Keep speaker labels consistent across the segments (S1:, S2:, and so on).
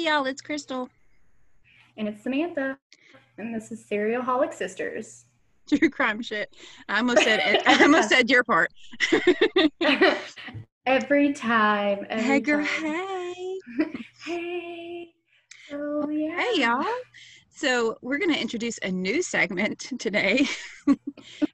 S1: Hey y'all, it's Crystal.
S2: And it's Samantha. And this is Serialholic Sisters.
S1: True crime shit. I almost said it. I almost said your part.
S2: every time. Every
S1: hey girl,
S2: time.
S1: hey.
S2: hey. Oh, so yeah.
S1: Hey y'all. So we're gonna introduce a new segment today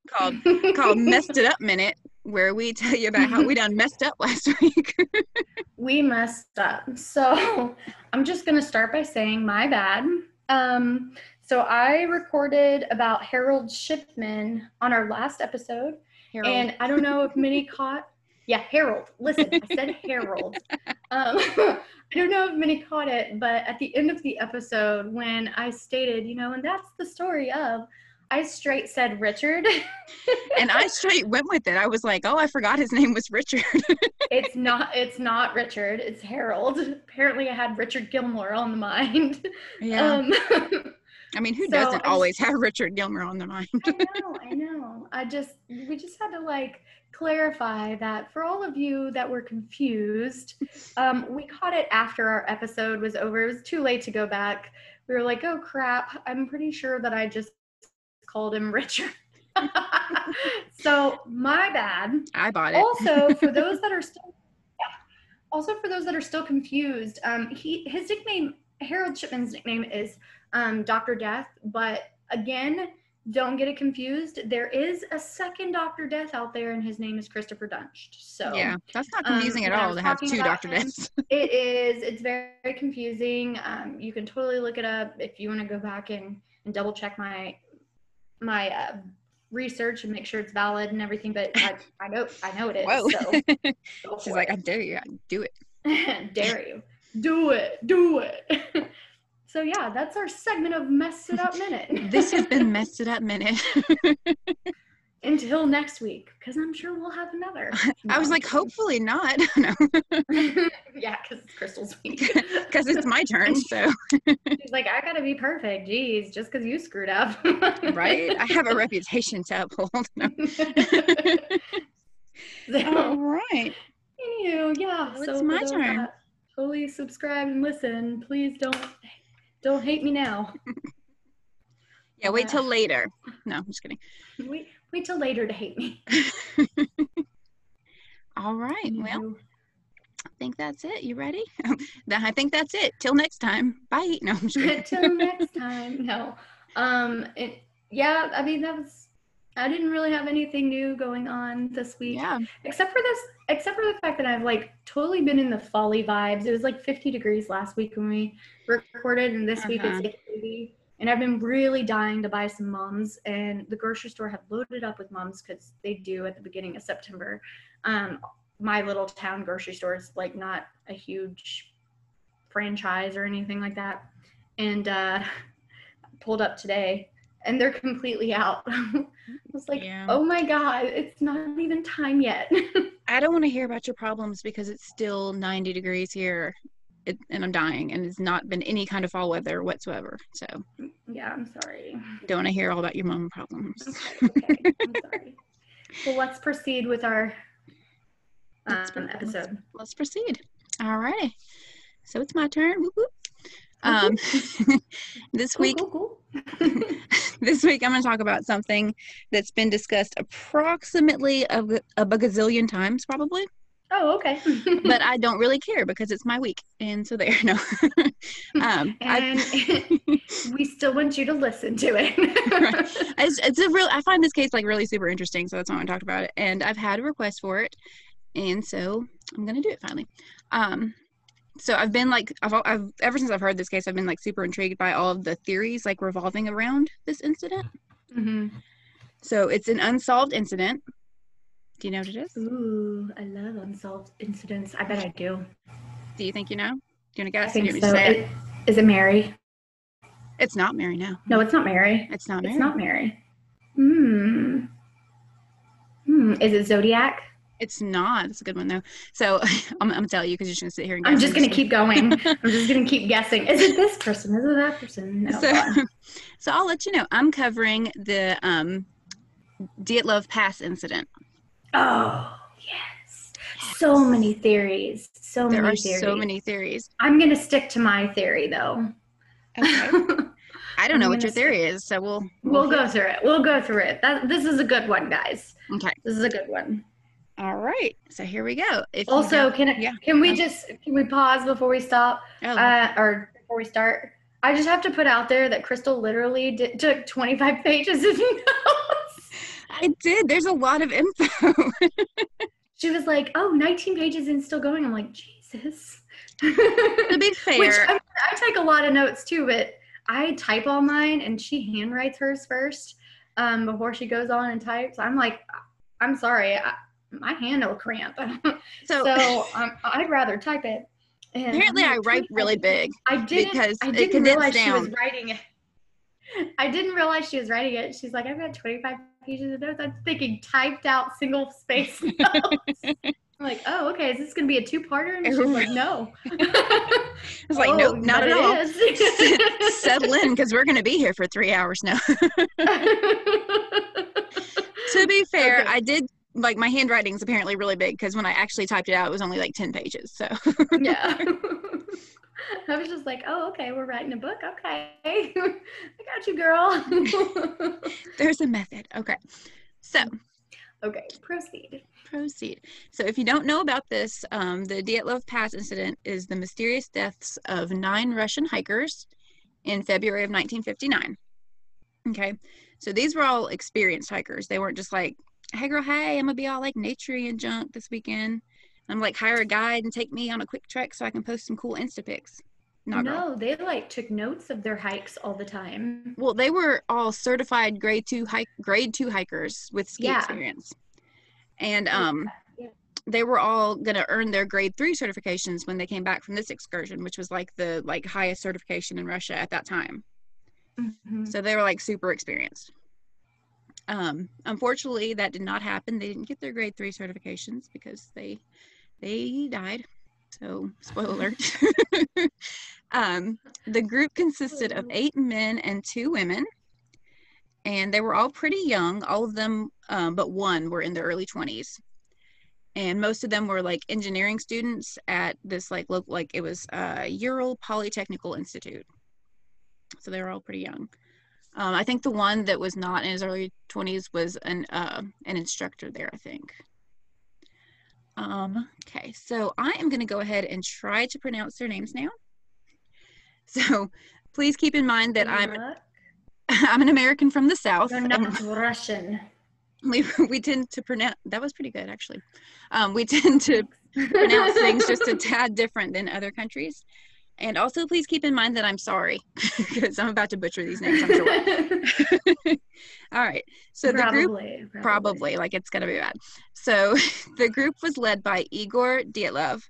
S1: called called Messed It Up Minute, where we tell you about how we done messed up last week.
S2: we messed up. So I'm just gonna start by saying my bad. Um, so I recorded about Harold Shipman on our last episode,
S1: Harold.
S2: and I don't know if many caught. Yeah, Harold. Listen, I said Harold. Um, I don't know if many caught it, but at the end of the episode, when I stated, you know, and that's the story of, I straight said Richard.
S1: and I straight went with it. I was like, oh, I forgot his name was Richard.
S2: it's not. It's not Richard. It's Harold. Apparently, I had Richard Gilmore on the mind.
S1: yeah.
S2: Um,
S1: I mean, who
S2: so
S1: doesn't
S2: I
S1: always have Richard Gilmore on the mind?
S2: I know, I know. I just we just had to like clarify that for all of you that were confused, um, we caught it after our episode was over. It was too late to go back. We were like, oh crap, I'm pretty sure that I just called him Richard. so my bad.
S1: I bought it.
S2: Also, for those that are still yeah. Also for those that are still confused, um, he his nickname Harold Shipman's nickname is um, Dr. Death, but again, don't get it confused. There is a second Dr. Death out there, and his name is Christopher Duntsch. So
S1: yeah, that's not
S2: um,
S1: confusing at all to have two Dr. Deaths.
S2: it is. It's very, very confusing. Um, you can totally look it up if you want to go back and, and double check my my uh, research and make sure it's valid and everything. But I, I know I know it is.
S1: Whoa.
S2: So
S1: She's like,
S2: it.
S1: I dare you, do it.
S2: dare you do it do it so yeah that's our segment of mess it up minute
S1: This has been Messed It Up Minute.
S2: Until next week because i'm sure we'll have another
S1: I was like, hopefully not. No,
S2: yeah because it's crystal's week
S1: because it's my turn. So,
S2: she's like i gotta be perfect Jeez, just because you screwed up
S1: right? I have a reputation to uphold. No.
S2: so,
S1: All right.
S2: anywho, yeah
S1: Well,
S2: so
S1: it's my turn.
S2: Totally subscribe and listen. Please don't don't hate me now.
S1: Yeah, wait till later. No, I'm just kidding.
S2: Wait wait till later to hate me.
S1: All right. Well, I think that's it. You ready? Then I think that's it. Till next time. Bye. No, I'm just kidding.
S2: Till next time. No. Um. It, yeah. I mean, that was. I didn't really have anything new going on this week,
S1: Yeah.
S2: except for this. Except for the fact that I've like totally been in the folly vibes. It was like 50 degrees last week when we recorded, and this week
S1: Uh-huh.
S2: it's like 80. And I've been really dying to buy some mums, and the grocery store had loaded up with mums because they do at the beginning of September. Um, my little town grocery store is like not a huge franchise or anything like that. And uh, pulled up today and they're completely out. I was like,
S1: Yeah.
S2: oh my God, it's not even time yet.
S1: I don't want to hear about your problems because it's still 90 degrees here it, and I'm dying and it's not been any kind of fall weather whatsoever. So
S2: yeah, I'm sorry.
S1: don't want to hear all about your mom problems.
S2: Okay, okay, I'm sorry. Well, let's proceed with our
S1: Let's
S2: um,
S1: pro-
S2: episode.
S1: Let's proceed. All right. So it's my turn. Whoop, whoop. Um, this week,
S2: cool, cool.
S1: this week I'm going to talk about something that's been discussed approximately a bagazillion times, probably.
S2: Oh, okay.
S1: But I don't really care because it's my week, and so there. No. um,
S2: and
S1: I,
S2: we still want you to listen to it.
S1: it's, it's a real. I find this case like really super interesting, so that's why I talked about it. And I've had a request for it, and so I'm gonna do it finally. Um, so I've been like, I've, I've ever since I've heard this case, I've been like super intrigued by all of the theories like revolving around this incident.
S2: hmm
S1: So it's an unsolved incident. Do you know what it is?
S2: Ooh, I love unsolved incidents. I bet I do.
S1: Do you think you know? Do you want to guess? You
S2: think so.
S1: it?
S2: It- Is it Mary?
S1: It's not Mary now.
S2: No, it's not Mary.
S1: It's not Mary.
S2: It's not Mary. Hmm. Hmm. Is it Zodiac?
S1: It's not. It's a good one though. So I'm, I'm gonna tell you because you're just gonna sit here and.
S2: I'm just gonna keep going. I'm just gonna keep guessing. Is it this person? Is it that person? No.
S1: so, so I'll let you know. I'm covering the um, Dyatlov Pass incident.
S2: Oh yes. So many theories. so
S1: there
S2: many
S1: are
S2: theories.
S1: so many theories.
S2: I'm gonna stick to my theory though.
S1: Okay. I don't know what your theory is, so we'll
S2: we'll go through it. We'll go through it. That this is a good one, guys.
S1: Okay.
S2: This is a good one.
S1: All right. So here we go. If
S2: Also, can I,
S1: yeah.
S2: can we
S1: Um,
S2: just can we pause before we stop
S1: oh,
S2: uh, or before we start? I just have to put out there that Crystal literally did, took 25 pages of notes.
S1: I did. There's a lot of info.
S2: She was like, "Oh, 19 pages and still going." I'm like, Jesus.
S1: to be fair,
S2: Which I, I take a lot of notes too, but I type all mine and she handwrites hers first um, before she goes on and types. I'm like, I'm sorry, I, my hand will cramp.
S1: so,
S2: so um, I'd rather type it. And
S1: apparently I write really big
S2: I didn't.
S1: because
S2: I didn't realize she was writing it. I didn't realize she was writing it. She's like, I've got 25 pages of notes. I'm thinking typed out single space notes. I'm like, oh, okay. Is this going to be a two parter? And she's like, no.
S1: I was like,
S2: Oh,
S1: nope, not at all. Settle in because we're going to be here for three hours now. to be fair,
S2: Okay.
S1: I did like my handwriting's apparently really big because when I actually typed it out, it was only like 10 pages. So
S2: yeah. I was just like, oh, okay, we're writing a book. Okay. I got you, girl.
S1: there's a method. Okay. So
S2: okay, proceed.
S1: proceed. So if you don't know about this, um, the Dyatlov Pass incident is the mysterious deaths of nine Russian hikers in February of 1959. Okay. So these were all experienced hikers. They weren't just like, hey girl, hey, I'm gonna be all like naturey and junk this weekend. I'm like hire a guide and take me on a quick trek so I can post some cool Insta pics. No, girl.
S2: they like took notes of their hikes all the time.
S1: Well, they were all certified grade two hike grade two hikers with ski
S2: Yeah.
S1: experience. And um
S2: Yeah.
S1: they were all gonna earn their grade three certifications when they came back from this excursion, which was like the like highest certification in Russia at that time.
S2: Mhm.
S1: So they were like super experienced. Um, unfortunately, that did not happen. They didn't get their grade three certifications because they they died. So spoiler alert. um, the group consisted of eight men and two women, and they were all pretty young. All of them, um, but one, were in their early twenties, and most of them were like engineering students at this like local like it was uh, Ural Polytechnical Institute. So they were all pretty young. Um, I think the one that was not in his early 20s was an uh, an instructor there, I think. Um, okay, so I am going to go ahead and try to pronounce their names now. So please keep in mind that I'm I'm an American from the South.
S2: You're not Russian.
S1: we, we tend to pronounce that was pretty good actually. Um, we tend to pronounce things just a tad different than other countries. And also, please keep in mind that I'm sorry because I'm about to butcher these names. I'm sure. All right. So the group
S2: probably,
S1: probably like it's gonna be bad. So the group was led by Igor Dyatlov,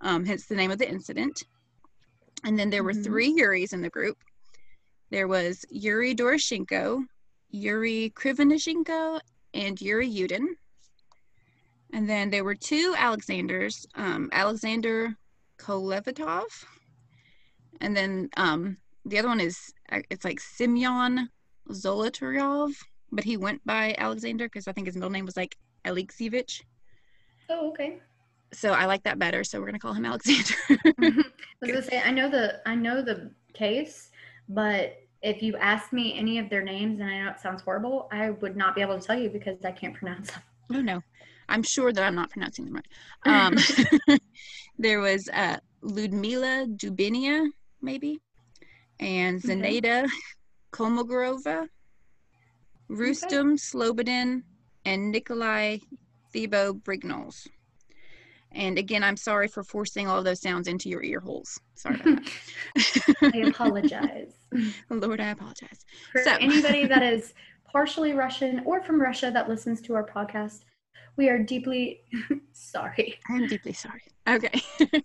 S1: um, hence the name of the incident. And then there were
S2: Mhm.
S1: three Yuris in the group. There was Yuri Doroshenko, Yuri Krivonishenko, and Yuri Yudin. And then there were two Alexanders, um, Alexander Kolevatov, and then um, the other one is uh, it's like Semyon Zolotaryov, but he went by Alexander because I think his middle name was like Alexievich.
S2: Oh, okay.
S1: So I like that better. So we're gonna call him Alexander.
S2: I was gonna say I know the I know the case, but if you ask me any of their names, and I know it sounds horrible, I would not be able to tell you because I can't pronounce them.
S1: oh no, I'm sure that I'm not pronouncing them right. Um, there was uh, Ludmila Dubinia, maybe, and
S2: Okay.
S1: Zinaida Kolmogorova, Rustem Slobodin, and Nikolai Thibeaux-Brignolle. And again, I'm sorry for forcing all those sounds into your ear holes. Sorry about
S2: I apologize.
S1: Lord, I apologize.
S2: For
S1: So-
S2: anybody that is partially Russian or from Russia that listens to our podcast, we are deeply sorry.
S1: I'm deeply sorry. Okay.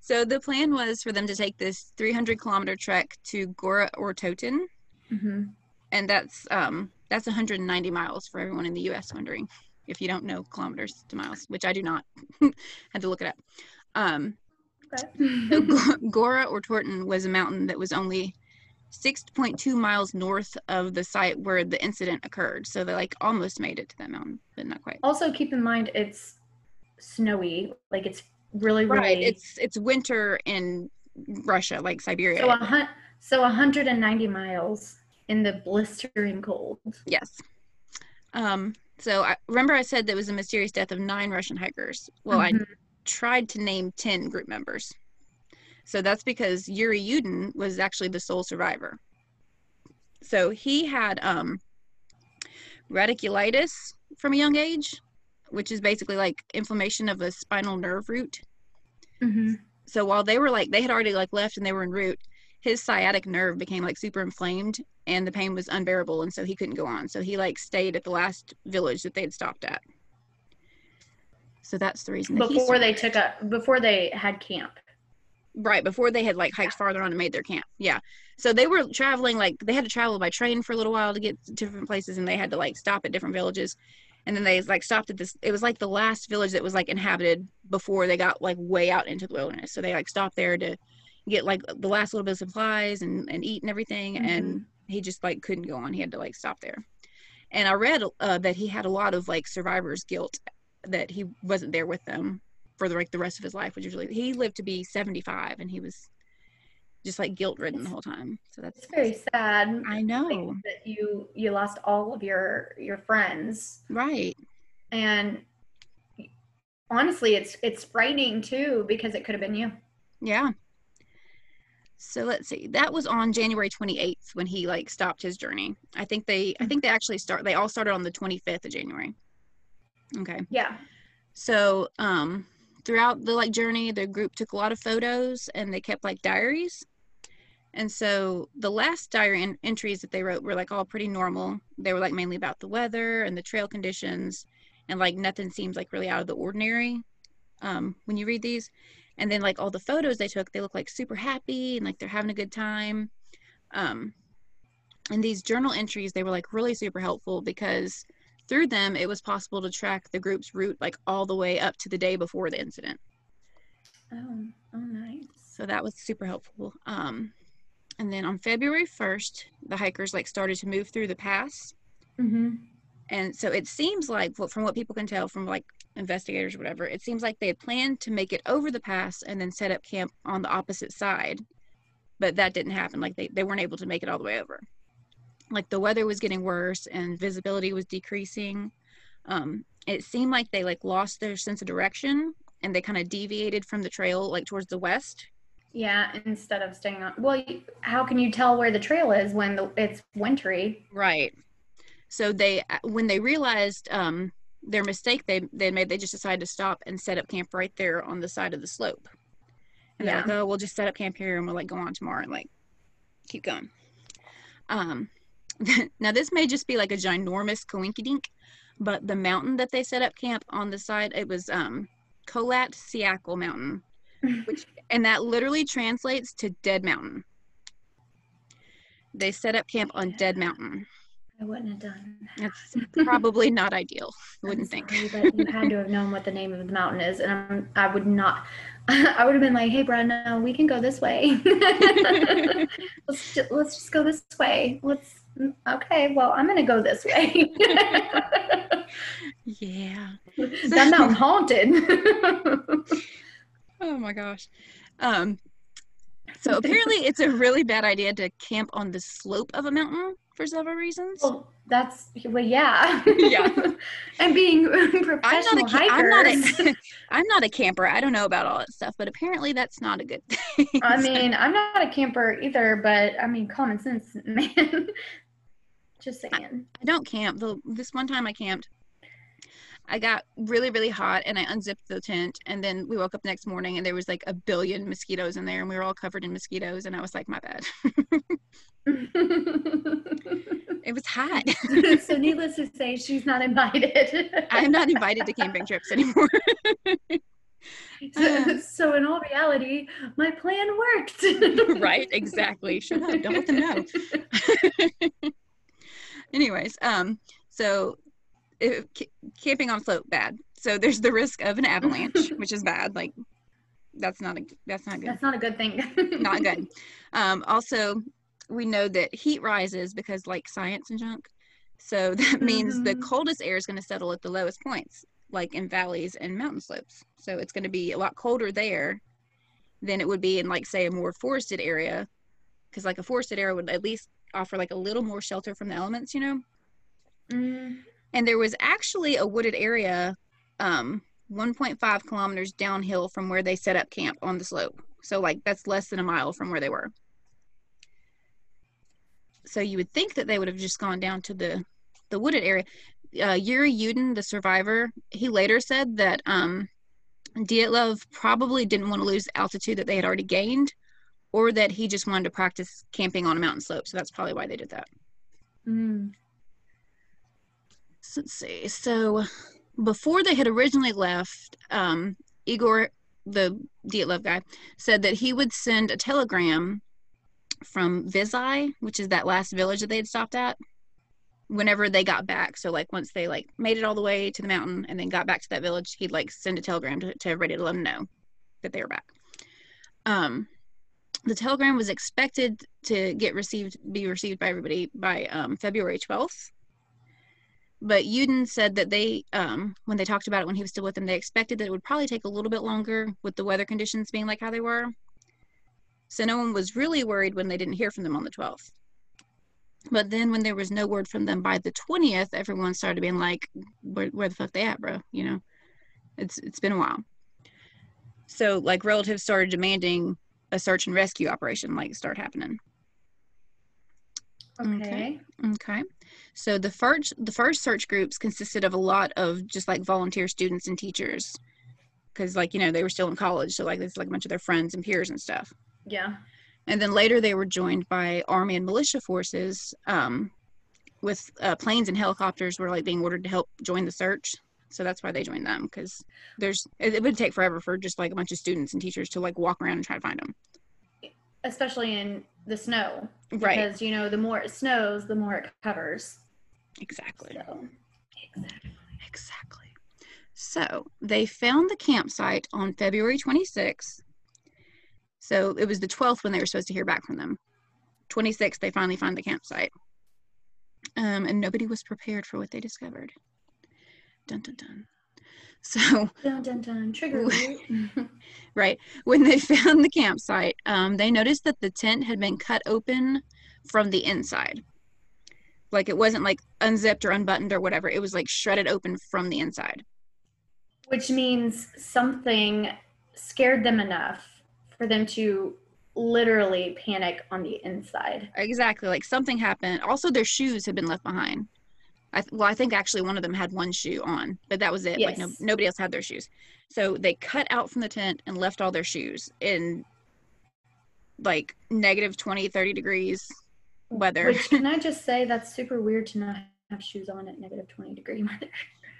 S1: so the plan was for them to take this 300 kilometer trek to Gora Otorten,
S2: hmm
S1: and that's um that's 190 miles for everyone in the U.S. wondering if you don't know kilometers to miles, which I do not. Had to look it up. Um,
S2: Okay.
S1: Go- Gora Otorten was a mountain that was only 6.2 miles north of the site where the incident occurred. So they like almost made it to that mountain, but not quite.
S2: also, keep in mind it's snowy, like it's really, really.
S1: Right. It's it's winter in Russia, like Siberia.
S2: so a hun- so 190 miles in the blistering cold.
S1: Yes. Um, so I remember I said there was a mysterious death of nine Russian hikers. Well, I
S2: Mhm.
S1: tried to name 10 group members. So that's because Yuri Yudin was actually the sole survivor. So he had um, radiculitis from a young age, which is basically like inflammation of a spinal nerve root.
S2: Mhm.
S1: So while they were like, they had already like left and they were en route, his sciatic nerve became like super inflamed and the pain was unbearable. And so he couldn't go on. So he like stayed at the last village that they had stopped at. So that's the reason
S2: before they took a before they had camp.
S1: Right before they had like hiked farther on and made their camp. Yeah. So they were traveling like they had to travel by train for a little while to get to different places and they had to like stop at different villages. And then they like stopped at this it was like the last village that was like inhabited before they got like way out into the wilderness. So they like stopped there to get like the last little bit of supplies and, and eat and everything and he just like couldn't go on. He had to like stop there. And i read uh, that he had a lot of like survivor's guilt that he wasn't there with them for the like the rest of his life which is really he lived to be 75 and he was just like guilt ridden the whole time. So that's
S2: It's very sad.
S1: i
S2: like,
S1: know.
S2: that you you lost all of your your friends.
S1: Right.
S2: And honestly it's it's frightening too because it could have been you.
S1: Yeah. So let's see. That was on january 28th when he like stopped his journey. I think they i think they actually start they all started on the 25th of january. Okay.
S2: Yeah.
S1: So, um, throughout the like journey, the group took a lot of photos and they kept like diaries. And so the last diary en- entries that they wrote were like all pretty normal. They were like mainly about the weather and the trail conditions, and like nothing seems like really out of the ordinary um, when you read these. And then like all the photos they took, they look like super happy and like they're having a good time. Um, and these journal entries, they were like really super helpful because through them it was possible to track the group's route like all the way up to the day before the incident.
S2: Oh oh nice.
S1: So that was super helpful. Um and then on february 1st the hikers like started to move through the pass.
S2: Mm-hmm.
S1: and so it seems like well, from what people can tell from like investigators or whatever it seems like they had planned to make it over the pass and then set up camp on the opposite side but that didn't happen. Like they, they weren't able to make it all the way over like the weather was getting worse and visibility was decreasing. Um it seemed like they like lost their sense of direction and they kind of deviated from the trail like towards the west.
S2: Yeah instead of staying on well how can you tell where the trail is when the, it's wintry?
S1: Right. So they when they realized um their mistake they they made they just decided to stop and set up camp right there on the side of the slope. And they're
S2: Yeah.
S1: like oh we'll just set up camp here and we'll like go on tomorrow and like keep going. Um now this may just be like a ginormous coinkydink but the mountain that they set up camp on the side it was um Kholat Syakhl mountain which and that literally translates to dead mountain. They set up camp on dead mountain.
S2: I wouldn't have done
S1: it's probably not ideal I wouldn't think.
S2: but you had to have known what the name of the mountain is and I'm, i would not i would have been like hey no we can go this way. Let's, ju- let's just go this way. Let's okay well i'm gonna go this way
S1: yeah
S2: that mountain haunted
S1: oh my gosh um so apparently it's a really bad idea to camp on the slope of a mountain for several reasons
S2: well that's well yeah
S1: Yeah.
S2: and being
S1: I'm
S2: professional
S1: not, a, ca- I'm not a I'm not a camper. I don't know about all that stuff, but apparently that's not a good thing.
S2: I mean, I'm not a camper either, but I mean, common sense, man. Just saying.
S1: I don't camp. The this one time I camped, I got really really hot and I unzipped the tent and then we woke up next morning and there was like a billion mosquitoes in there and we were all covered in mosquitoes and I was like my bad. it was hot.
S2: so, needless to say, she's not invited.
S1: I'm not invited to camping trips anymore.
S2: so, uh. so in all reality, my plan worked.
S1: right? Exactly. Shut up. Don't let them know. Anyways, um, so c- camping on slope bad. So there's the risk of an avalanche, which is bad. Like that's not a that's not good.
S2: That's not a good thing.
S1: Not good. Um, also, we know that heat rises because like science and junk. So that means the
S2: Mhm.
S1: coldest air is going to settle at the lowest points, like in valleys and mountain slopes. So it's going to be a lot colder there than it would be in like say a more forested area because like a forested area would at least offer like a little more shelter from the elements, you know.
S2: Mm,
S1: And there was actually a wooded area um 1.5 kilometers downhill from where they set up camp on the slope. So like that's less than a mile from where they were. So you would think that they would have just gone down to the the wooded area. Uh, Yuri Yudin, the survivor, he later said that um, Dyatlov probably didn't want to lose altitude that they had already gained, or that he just wanted to practice camping on a mountain slope. So that's probably why they did that.
S2: mm,
S1: So let's see. So before they had originally left, um, Igor, the Dyatlov guy, said that he would send a telegram from Vizhai, which is that last village that they had stopped at, whenever they got back. So like once they like made it all the way to the mountain and then got back to that village, he'd like send a telegram to, to everybody to let them know that they were back. Um, the telegram was expected to get received, be received by everybody by um, February 12th but Yudin said that they, um, when they talked about it when he was still with them, they expected that it would probably take a little bit longer with the weather conditions being like how they were. So no one was really worried when they didn't hear from them on the 12th. But then when there was no word from them by the 20th, everyone started being like, where, where the fuck they at, bro? You know, it's it's been a while. So like relatives started demanding a search and rescue operation like start happening.
S2: okay.
S1: Okay. Okay. So the first the first search groups consisted of a lot of just like volunteer students and teachers because like you know they were still in college so like this like a bunch of their friends and peers and stuff.
S2: Yeah.
S1: And then later they were joined by army and militia forces um, with uh, planes and helicopters were like being ordered to help join the search. So that's why they joined them because there's it, it would take forever for just like a bunch of students and teachers to like walk around and try to find them.
S2: Especially in the snow.
S1: Right.
S2: Because, you know, the more it snows, the more it covers.
S1: Exactly.
S2: So, exactly.
S1: Exactly. So they found the campsite on February 26th. So it was the 12th when they were supposed to hear back from them. 26th, they finally find the campsite. Um, and nobody was prepared for what they discovered. Dun dun dun. So,
S2: Dun, dun, dun. Trigger
S1: right, when they found the campsite, um, they noticed that the tent had been cut open from the inside. Like it wasn't like unzipped or unbuttoned or whatever. It was like shredded open from the inside.
S2: Which means something scared them enough for them to literally panic on the inside.
S1: Exactly. Like something happened. Also, their shoes had been left behind. I th- well, I think actually one of them had one shoe on, but that was it. Like no, nobody else had their shoes. So they cut out from the tent and left all their shoes in like negative 20, 30 degrees weather.
S2: Which can I just say that's super weird to not have shoes on at negative 20 degree weather.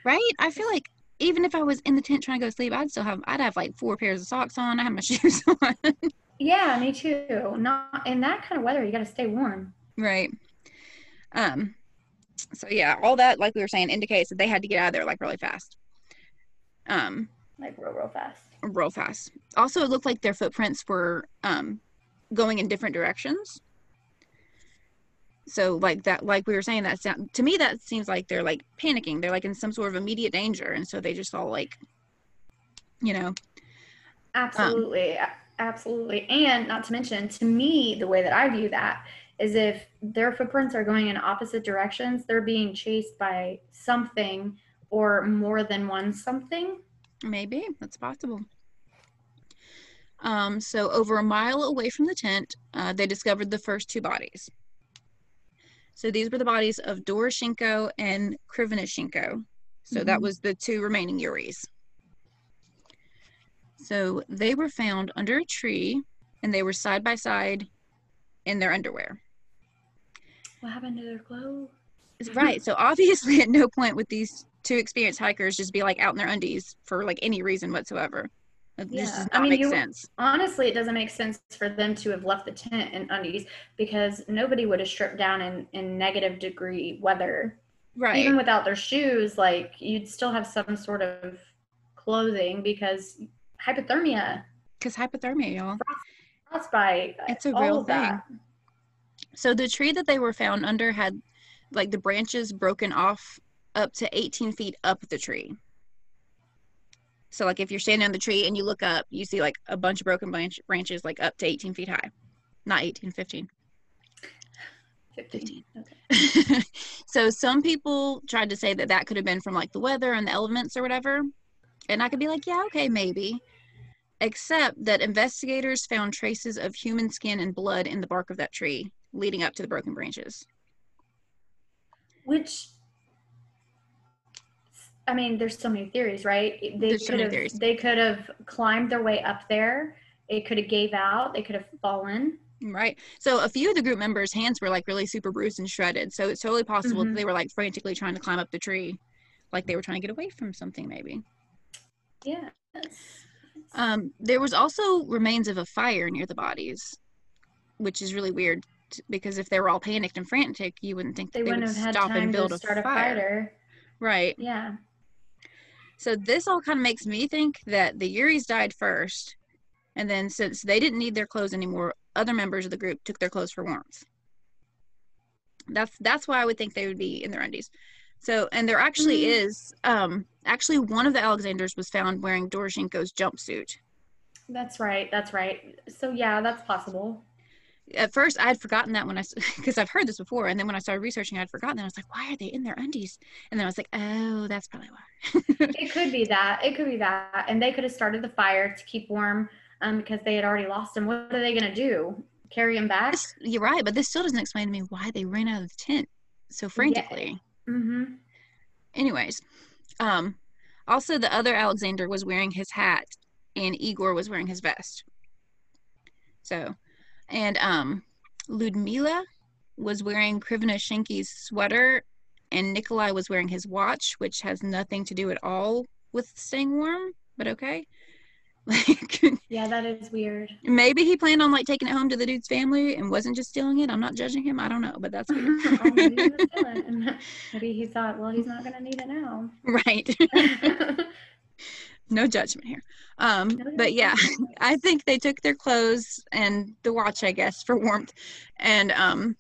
S1: right? I feel like even if I was in the tent trying to go to sleep, I'd still have, I'd have like four pairs of socks on. I have my shoes on.
S2: Yeah, me too. Not in that kind of weather, you got to stay warm.
S1: right. Um, so yeah, all that, like we were saying, indicates that they had to get out of there like really fast. Um,
S2: Like real, real fast.
S1: real fast. Also, it looked like their footprints were um, going in different directions. So, like that, like we were saying, that sound to me that seems like they're like panicking. They're like in some sort of immediate danger, and so they just all like, you know,
S2: Absolutely. a- absolutely. And not to mention, to me, the way that I view that is if their footprints are going in opposite directions, they're being chased by something or more than one something.
S1: maybe that's possible. Um, so over a mile away from the tent, uh, they discovered the first two bodies. So these were the bodies of Doroshenko and Krivonishenko. So that
S2: Mhm.
S1: was the two remaining Yuris. So they were found under a tree and they were side by side in their underwear.
S2: What happened to their clothes?
S1: Right. So obviously at no point would these two experienced hikers just be like out in their undies for like any reason whatsoever. It just
S2: Yeah. I mean,
S1: make
S2: you-
S1: sense.
S2: Honestly, it doesn't make sense for them to have left the tent in undies because nobody would have stripped down in, in negative degree weather.
S1: Right.
S2: Even without their shoes, like you'd still have some sort of clothing because hypothermia,
S1: Because hypothermia, y'all.
S2: frostbite,
S1: It's a real
S2: thing. that.
S1: So the tree that they were found under had like the branches broken off up to 18 feet up the tree. So like if you're standing on the tree and you look up, you see like a bunch of broken branch- branches like up to 18 feet high. Not 18, 15.
S2: 15. Okay.
S1: so some people tried to say that that could have been from like the weather and the elements or whatever. And I could be like, yeah, okay, maybe. Except that investigators found traces of human skin and blood in the bark of that tree leading up to the broken branches.
S2: Which, I mean, there's so many theories, right? They
S1: There's so
S2: could
S1: many
S2: have
S1: theories.
S2: they could have climbed their way up there. It could have gave out. They could have fallen.
S1: Right. So a few of the group members' hands were like really super bruised and shredded. So it's totally possible that
S2: Mhm.
S1: they were like frantically trying to climb up the tree, like they were trying to get away from something, maybe.
S2: Yeah.
S1: Um, there was also remains of a fire near the bodies, which is really weird t- because if they were all panicked and frantic, you wouldn't think that
S2: they
S1: they,
S2: wouldn't
S1: would
S2: have had
S1: stop
S2: time
S1: and build
S2: to
S1: a
S2: start a
S1: fire.
S2: fire.
S1: Right.
S2: Yeah.
S1: So this all kind of makes me think that the Yuris died first, and then since they didn't need their clothes anymore, other members of the group took their clothes for warmth. That's that's why I would think they would be in their undies. So, and there actually
S2: Mhm.
S1: is, um, actually one of the Alexanders was found wearing Doroshenko's jumpsuit.
S2: That's right. That's right. So yeah, that's possible.
S1: At first, I had forgotten that when I, because I've heard this before, and then when I started researching, I'd forgotten. that. I was like, why are they in their undies? And then I was like, oh, that's probably why.
S2: It could be that. It could be that. And they could have started the fire to keep warm um, because they had already lost him. What are they going to do? Carry him back?
S1: This- you're right, but this still doesn't explain to me why they ran out of the tent so frantically. Yeah.
S2: Mm-hmm.
S1: Anyways, um, also the other Alexander was wearing his hat, and Igor was wearing his vest. So, and um, Ludmila was wearing Krivonishenko's sweater, and Nikolai was wearing his watch, which has nothing to do at all with staying warm. But okay, like
S2: Yeah, that is weird.
S1: maybe he planned on like taking it home to the dude's family and wasn't just stealing it. I'm not judging him. I don't know, but that's weird.
S2: Oh, maybe, he maybe he thought, well, he's not going to need it now.
S1: right. no judgment here. Um, but yeah. I think they took their clothes and the watch, I guess, for warmth, and um,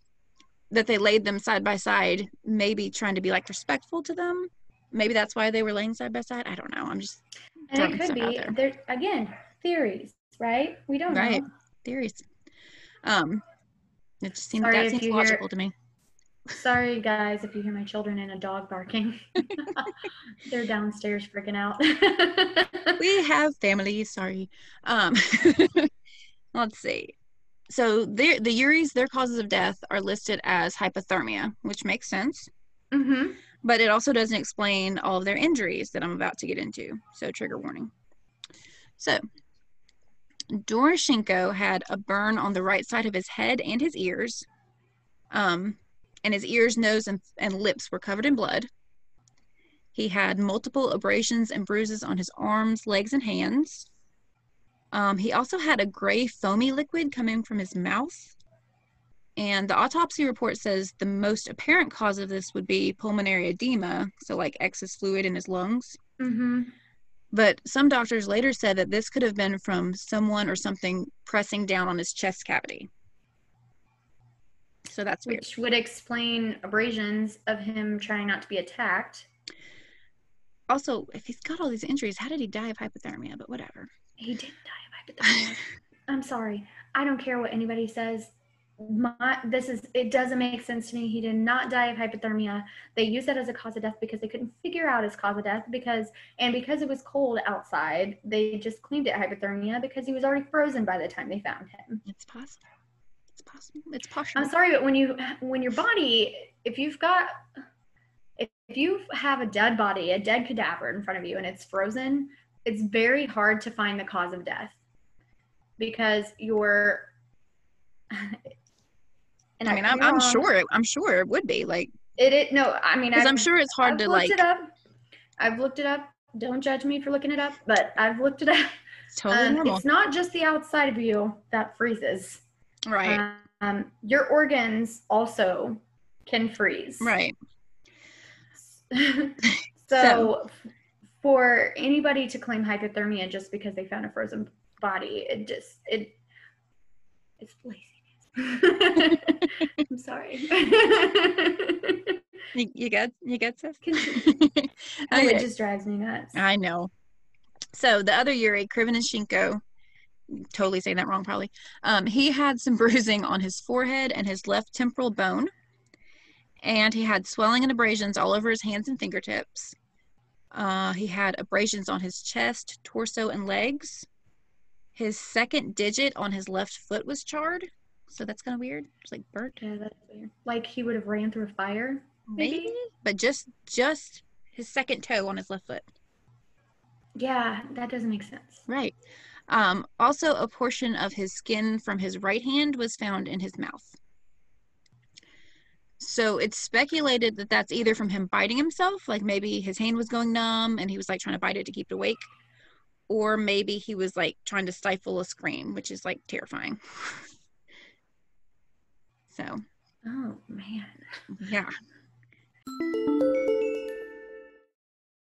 S1: that they laid them side by side, maybe trying to be like respectful to them. Maybe that's why they were laying side by side. I don't know. I'm just
S2: and it could be,
S1: there.
S2: there again, theories, right? We don't
S1: Right.
S2: know.
S1: theories. Um, it just seems
S2: Sorry
S1: that seems
S2: you hear-
S1: logical to me.
S2: Sorry, guys, if you hear my children and a dog barking. They're downstairs freaking out.
S1: we have families sorry um let's see so the the Yuris, their causes of death are listed as hypothermia which makes sense
S2: mm-hmm.
S1: but it also doesn't explain all of their injuries that i'm about to get into so trigger warning so doroshenko had a burn on the right side of his head and his ears um and his ears nose and, and lips were covered in blood he had multiple abrasions and bruises on his arms, legs, and hands. Um, he also had a gray foamy liquid coming from his mouth. And the autopsy report says the most apparent cause of this would be pulmonary edema, so like excess fluid in his lungs.
S2: Mm-hmm.
S1: But some doctors later said that this could have been from someone or something pressing down on his chest cavity. So that's weird.
S2: Which would explain abrasions of him trying not to be attacked.
S1: Also, if he's got all these injuries, how did he die of hypothermia? But whatever.
S2: He didn't die of hypothermia. I'm sorry. I don't care what anybody says. My this is it doesn't make sense to me. He did not die of hypothermia. They used that as a cause of death because they couldn't figure out his cause of death because and because it was cold outside, they just claimed it hypothermia because he was already frozen by the time they found him.
S1: It's possible. It's possible. It's possible.
S2: I'm sorry, but when you when your body, if you've got if you have a dead body, a dead cadaver in front of you and it's frozen, it's very hard to find the cause of death because you're and
S1: I mean, I'm, I'm sure. It, I'm sure it would be like
S2: it, it no, I mean,
S1: I'm
S2: I've-
S1: sure it's hard
S2: I've
S1: to like.
S2: it up. I've looked it up. Don't judge me for looking it up, but I've looked it up.
S1: It's totally
S2: Um,
S1: normal,
S2: it's not just the outside of you that freezes.
S1: Right?
S2: Um, your organs also can freeze.
S1: right.
S2: so,
S1: So-
S2: for anybody to claim hypothermia just because they found a frozen body, it just it it's laziness. I'm sorry.
S1: You, you get you get.
S2: Continue.
S1: okay.
S2: It just drives me nuts.
S1: I know. So the other Yuri, Krivonishenko, totally saying that wrong probably. Um, he had some bruising on his forehead and his left temporal bone. And he had swelling and abrasions all over his hands and fingertips. Uh, he had abrasions on his chest, torso, and legs. His second digit on his left foot was charred. So that's kind of weird. It's like burnt.
S2: Yeah, that's weird. Like he would have ran through a fire.
S1: Maybe.
S2: Maybe.
S1: But just just his second toe on his left foot.
S2: Yeah, that doesn't make sense.
S1: Right. Um, also, a portion of his skin from his right hand was found in his mouth. So it's speculated that that's either from him biting himself, like maybe his hand was going numb and he was like trying to bite it to keep it awake, or maybe he was like trying to stifle a scream, which is like terrifying. so,
S2: Oh man.
S1: yeah.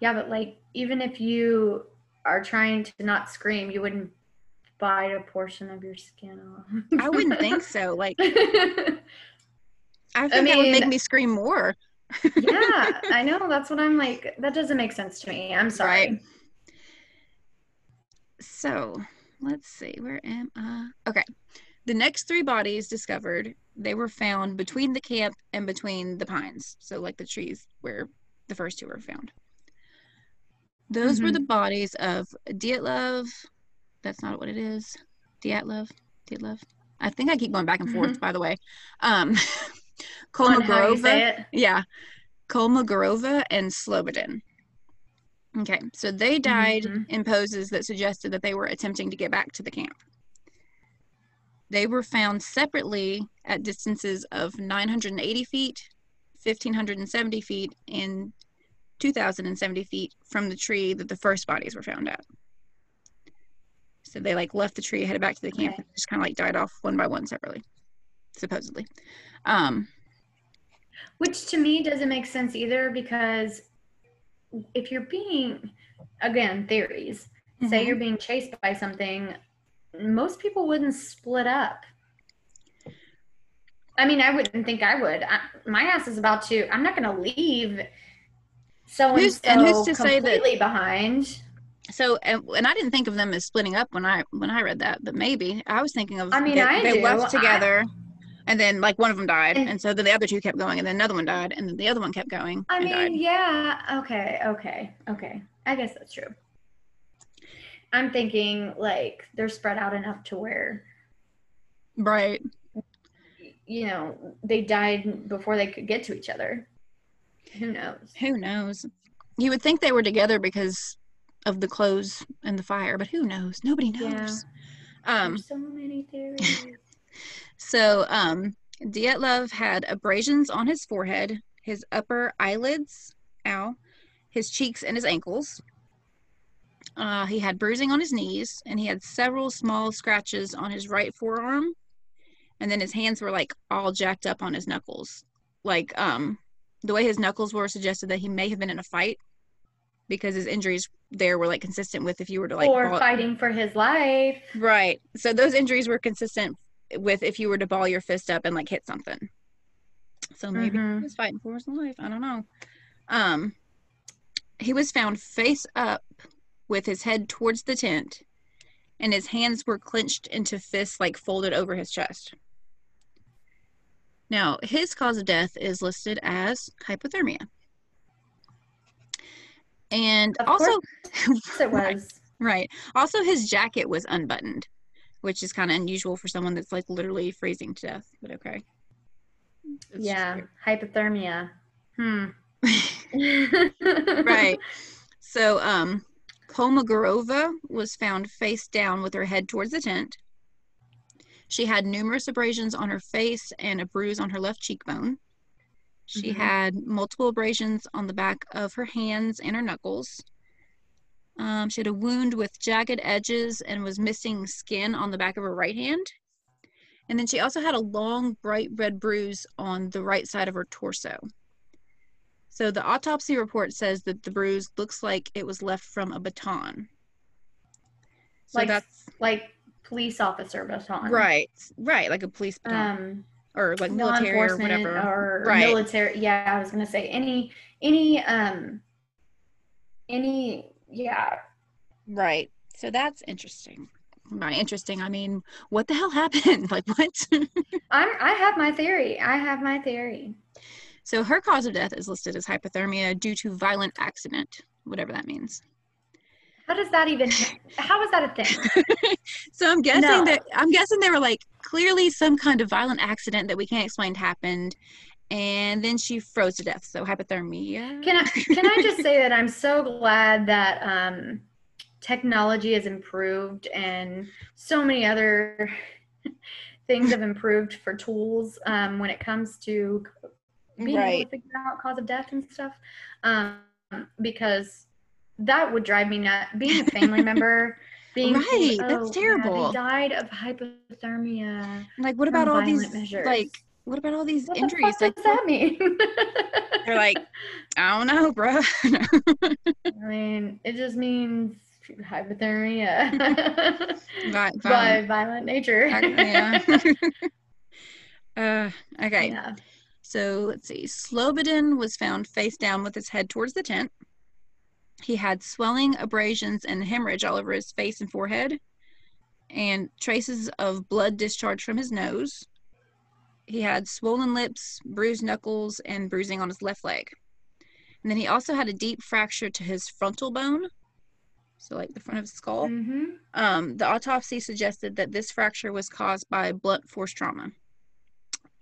S2: Yeah, but like even if you are trying to not scream, you wouldn't bite a portion of your skin off.
S1: I wouldn't think so. Like, I think that would make me scream more.
S2: yeah, I know. That's what I'm like. That doesn't make sense to me. I'm sorry.
S1: Right. So let's see, where am I? Okay. The next three bodies discovered, they were found between the camp and between the pines. So, like the trees where the first two were found. Those were the bodies of Dyatlov. That's not what it is. Dyatlov. Dyatlov. I think I keep going back and forth, by the way. Um,
S2: On how you
S1: Kolmogorova. Yeah. Kolmogorova and Slobodin. Okay, so they died
S2: Mhm.
S1: in poses that suggested that they were attempting to get back to the camp. They were found separately at distances of 980 feet, 1570 feet, and 2070 feet from the tree that the first bodies were found at. So they like left the tree, headed back to the camp,
S2: Okay.
S1: and just kind of like died off one by one separately, supposedly. Um,
S2: Which to me doesn't make sense either because if you're being, again, theories, say
S1: Mhm.
S2: you're being chased by something, most people wouldn't split up. I mean, I wouldn't think I would. I, my ass is about to, I'm not going to leave so and
S1: Who's- and who's to say that-
S2: completely behind.
S1: So, and, and I didn't think of them as splitting up when I when I read that, but maybe I was thinking of
S2: I mean, I
S1: they
S2: do.
S1: left
S2: I-
S1: together, and then like one of them died,
S2: And-
S1: and, so then the other two kept going, and then another one died, and then the other one kept going
S2: I mean,
S1: died.
S2: yeah, okay, okay, okay. I guess that's true. I'm thinking like they're spread out enough to where
S1: Right.
S2: you know, they died before they could get to each other. Who knows?
S1: Who knows? You would think they were together because of the clothes and the fire, but who knows? Nobody knows.
S2: Yeah.
S1: Um.
S2: There's so many theories.
S1: So, um, Dyatlov had abrasions on his forehead, his upper eyelids, ow, his cheeks, and his ankles. Uh, he had bruising on his knees, and he had several small scratches on his right forearm. And then his hands were like all jacked up on his knuckles. Like, um, the way his knuckles were suggested that he may have been in a fight because his injuries there were like consistent with if you were to like
S2: or
S1: ball-
S2: fighting for his life.
S1: Right. So those injuries were consistent with if you were to ball your fist up and like hit something. So maybe
S2: Mhm.
S1: he was fighting for his life. I don't know. Um he was found face up with his head towards the tent and his hands were clenched into fists like folded over his chest. Now, his cause of death is listed as hypothermia. And
S2: Of
S1: also
S2: Yes, it
S1: Right.
S2: was.
S1: Right. Also, his jacket was unbuttoned, which is kind of unusual for someone that's like literally freezing to death. But okay. It's
S2: Yeah, hypothermia. Hmm.
S1: right. So, um, Kolmogorova was found face down with her head towards the tent. She had numerous abrasions on her face and a bruise on her left cheekbone. She
S2: Mhm.
S1: had multiple abrasions on the back of her hands and her knuckles. Um, she had a wound with jagged edges and was missing skin on the back of her right hand. And then she also had a long, bright red bruise on the right side of her torso. So the autopsy report says that the bruise looks like it was left from a baton. So
S2: like
S1: that's
S2: like police officer baton.
S1: right, right, like a police baton
S2: Um,
S1: or like military or whatever.
S2: or
S1: Right.
S2: military. Yeah, I was gonna say any any um any yeah
S1: Right. So that's interesting. By interesting, I mean, what the hell happened? like, what?
S2: I'm I have my theory. I have my theory.
S1: so, her cause of death is listed as hypothermia due to violent accident, whatever that means.
S2: How does that even? How is that a thing?
S1: So, I'm guessing
S2: No.
S1: that I'm guessing they were like clearly some kind of violent accident that we can't explain happened, and then she froze to death. So, hypothermia.
S2: Can I can I just say that I'm so glad that um, technology has improved and so many other things have improved for tools um, when it comes to being able
S1: Right.
S2: to figure out cause of death and stuff. Um, because that would drive me nuts. Being a family member, being
S1: Right, that's
S2: "Oh, yeah,
S1: terrible."
S2: they died of hypothermia.
S1: Like, what about all these
S2: measures.
S1: like? What about all these
S2: What
S1: injuries?
S2: the
S1: Like,
S2: does that mean?
S1: they're like, I don't know, bro.
S2: I mean, it just means hypothermia
S1: Vi-
S2: by
S1: violent-
S2: violent nature.
S1: yeah. uh, okay.
S2: Yeah.
S1: So let's see. Slobodin was found face down with his head towards the tent. He had swelling, abrasions, and hemorrhage all over his face and forehead, and traces of blood discharge from his nose. He had swollen lips, bruised knuckles, and bruising on his left leg. And then he also had a deep fracture to his frontal bone, so like the front of his skull.
S2: hmm
S1: Um, the autopsy suggested that this fracture was caused by blunt force trauma.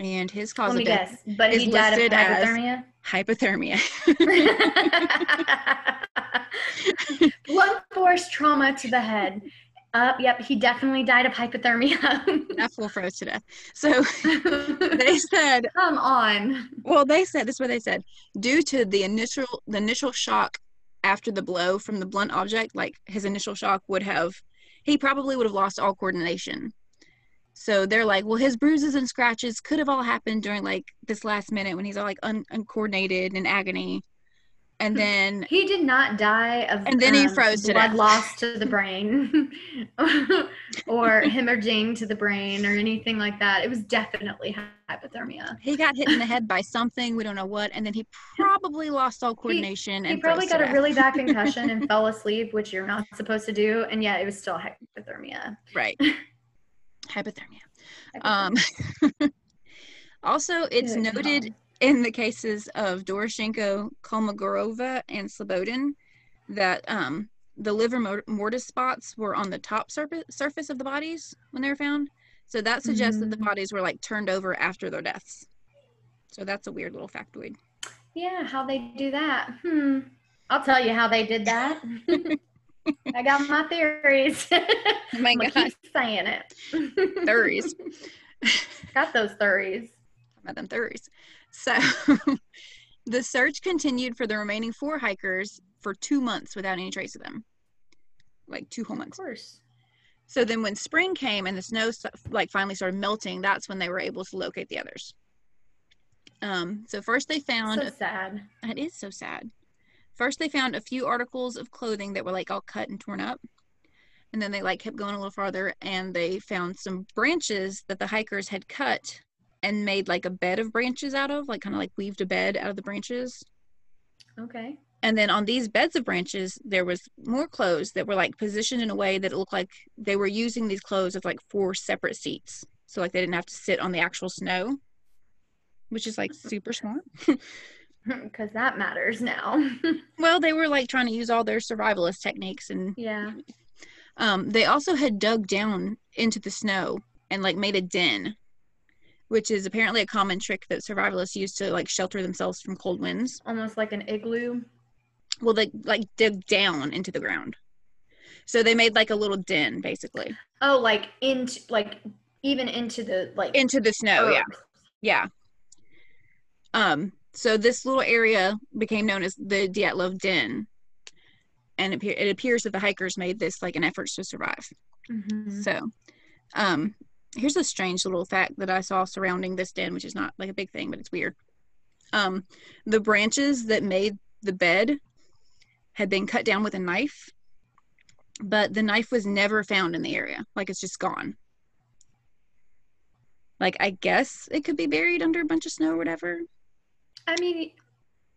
S1: And his cause
S2: Let me
S1: of death,
S2: guess. But
S1: is
S2: he died
S1: listed as-
S2: hypothermia.
S1: hypothermia.
S2: Blunt force trauma to the head. Uh, yep, he definitely died of hypothermia.
S1: Not full froze to death. So they said,
S2: Come on.
S1: well, they said this is what they said. Due to the initial the initial shock after the blow from the blunt object, like his initial shock would have, he probably would have lost all coordination. So they're like, well, his bruises and scratches could have all happened during like this last minute when he's all like un- uncoordinated and in agony, and then
S2: He did not die of
S1: And then he
S2: um,
S1: froze to
S2: blood
S1: death.
S2: loss to the brain or hemorrhaging to the brain or anything like that. It was definitely hypothermia.
S1: he got hit in the head by something we don't know what, and then he probably lost all coordination
S2: He
S1: and
S2: probably got a
S1: death.
S2: really bad concussion and fell asleep, which you're not supposed to do, and yet it was still hypothermia.
S1: right hypothermia. Um, also, it's
S2: Good
S1: noted
S2: God.
S1: in the cases of Doroshenko, Kolmogorova, and Slobodin that um, the livor mor- mortis spots were on the top surface surface of the bodies when they were found. So that suggests that the
S2: Mhm.
S1: bodies were like turned over after their deaths. So that's a weird little factoid.
S2: Yeah, how they do that? Hmm. I'll tell you how they did that. I got my theories.
S1: Oh my God.
S2: keep saying it.
S1: Theories.
S2: got those theories.
S1: about them theories. So the search continued for the remaining four hikers for two months without any trace of them. Like two whole months.
S2: Of course.
S1: So then when spring came and the snow like finally started melting, that's when they were able to locate the others. Um, so first they found
S2: So sad.
S1: that is so sad. First they found a few articles of clothing that were like all cut and torn up. And then they like kept going a little farther and they found some branches that the hikers had cut and made like a bed of branches out of, like kind of like weaved a bed out of the branches.
S2: Okay.
S1: And then on these beds of branches, there was more clothes that were like positioned in a way that it looked like they were using these clothes as like four separate seats. So like they didn't have to sit on the actual snow, which is like super smart.
S2: Because that matters now.
S1: Well, they were like trying to use all their survivalist techniques and
S2: yeah.
S1: um they also had dug down into the snow and like made a den, which is apparently a common trick that survivalists use to like shelter themselves from cold winds.
S2: Almost like an igloo.
S1: Well, they like dug down into the ground. So they made like a little den basically
S2: Oh, like into like even into the like
S1: into the snow. Yeah. Yeah. Um, so this little area became known as the Dyatlov Den. and it, it appears that the hikers made this like an effort to survive.
S2: Mhm.
S1: So, um, here's a strange little fact that I saw surrounding this den, which is not like a big thing, but it's weird. Um, the branches that made the bed had been cut down with a knife, but the knife was never found in the area. Like it's just gone. Like I guess it could be buried under a bunch of snow or whatever,
S2: I mean,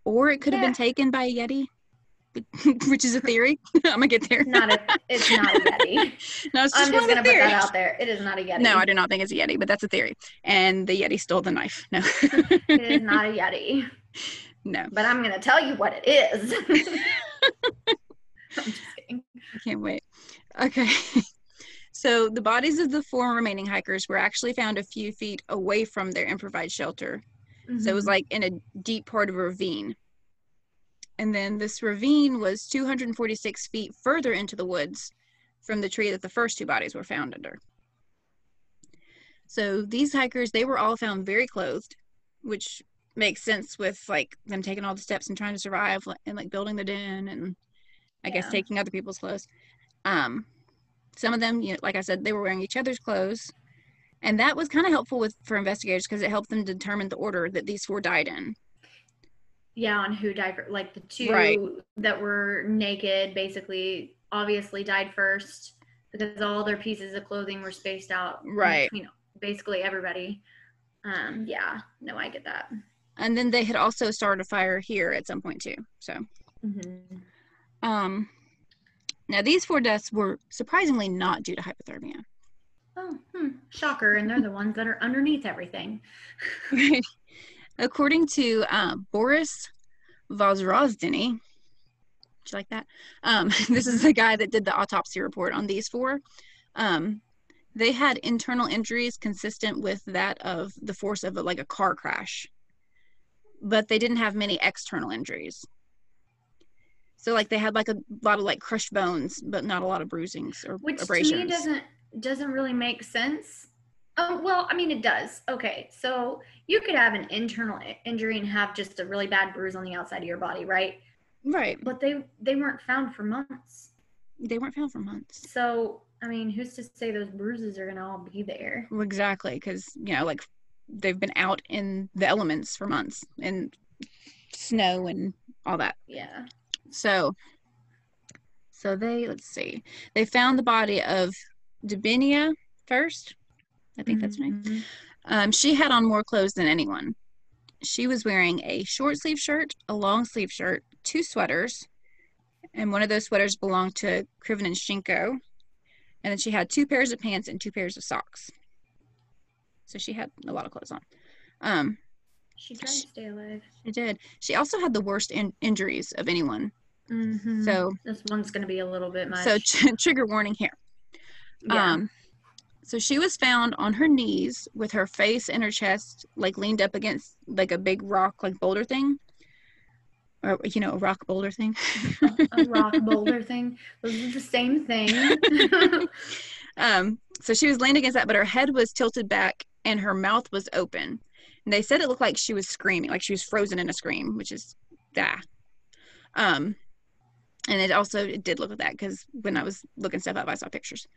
S1: or it could have been taken by a yeti, which is a theory. I'm gonna get there.
S2: it's not a it's not a yeti.
S1: no, it's just,
S2: I'm just gonna put that out there. It is not a yeti.
S1: No, I do not think it's a Yeti, but that's a theory. And the Yeti stole the knife. No.
S2: it is not a yeti.
S1: no,
S2: But I'm gonna tell you what it is. I'm just kidding.
S1: I can't wait. Okay. So the bodies of the four remaining hikers were actually found a few feet away from their improvised shelter. So it was
S2: Mhm.
S1: like in a deep part of a ravine. And then this ravine was 246 feet further into the woods from the tree that the first two bodies were found under. So these hikers, they were all found very clothed, which makes sense with like them taking all the steps and trying to survive and like building the den and I guess taking other people's clothes. Um, some of them, you know, like I said, they were wearing each other's clothes. And that was kind of helpful with for investigators because it helped them determine the order that these four died in.
S2: yeah, on who died fir- like the two
S1: Right.
S2: that were naked, basically, obviously died first because all their pieces of clothing were spaced out.
S1: Right.
S2: between basically everybody. Um, yeah, no, I get that.
S1: And then they had also started a fire here at some point too. So,
S2: Mm-hmm.
S1: um, now these four deaths were surprisingly not due to hypothermia.
S2: Oh, hmm. shocker! And they're the ones that are underneath everything.
S1: According to um, Boris Vozrozhdenny, do you like that? Um, this is the guy that did the autopsy report on these four. Um, they had internal injuries consistent with that of the force of a, like a car crash, but they didn't have many external injuries. So like they had like a lot of like crushed bones, but not a lot of bruisings or
S2: which
S1: abrasions.
S2: to me doesn't doesn't really make sense. Oh well, I mean it does. Okay, so you could have an internal injury and have just a really bad bruise on the outside of your body, right?
S1: right.
S2: But they they weren't found for months.
S1: They weren't found for months.
S2: So I mean, who's to say those bruises are gonna all be there?
S1: Well, Exactly, because you know, like they've been out in the elements for months and snow and all that.
S2: Yeah.
S1: So, so they let's see, they found the body of Dabinia first. I think that's her name. Um, she had on more clothes than anyone. She was wearing a short sleeve shirt, a long sleeve shirt, two sweaters, and one of those sweaters belonged to Krivonishenko. And then she had two pairs of pants and two pairs of socks. So she had a lot of clothes on. Um,
S2: She tried to stay alive.
S1: she did. She also had the worst in- injuries of anyone.
S2: Mhm.
S1: So,
S2: this one's gonna be a little bit much.
S1: so tr- trigger warning here.
S2: Yeah.
S1: Um, so she was found on her knees with her face and her chest like leaned up against like a big rock, like boulder thing, or you know, a rock boulder thing.
S2: a rock boulder thing. Those are the same thing.
S1: um, so she was leaned against that, but her head was tilted back and her mouth was open. And they said it looked like she was screaming, like she was frozen in a scream, which is ah. Um, and it also it did look like that because when I was looking stuff up, I saw pictures.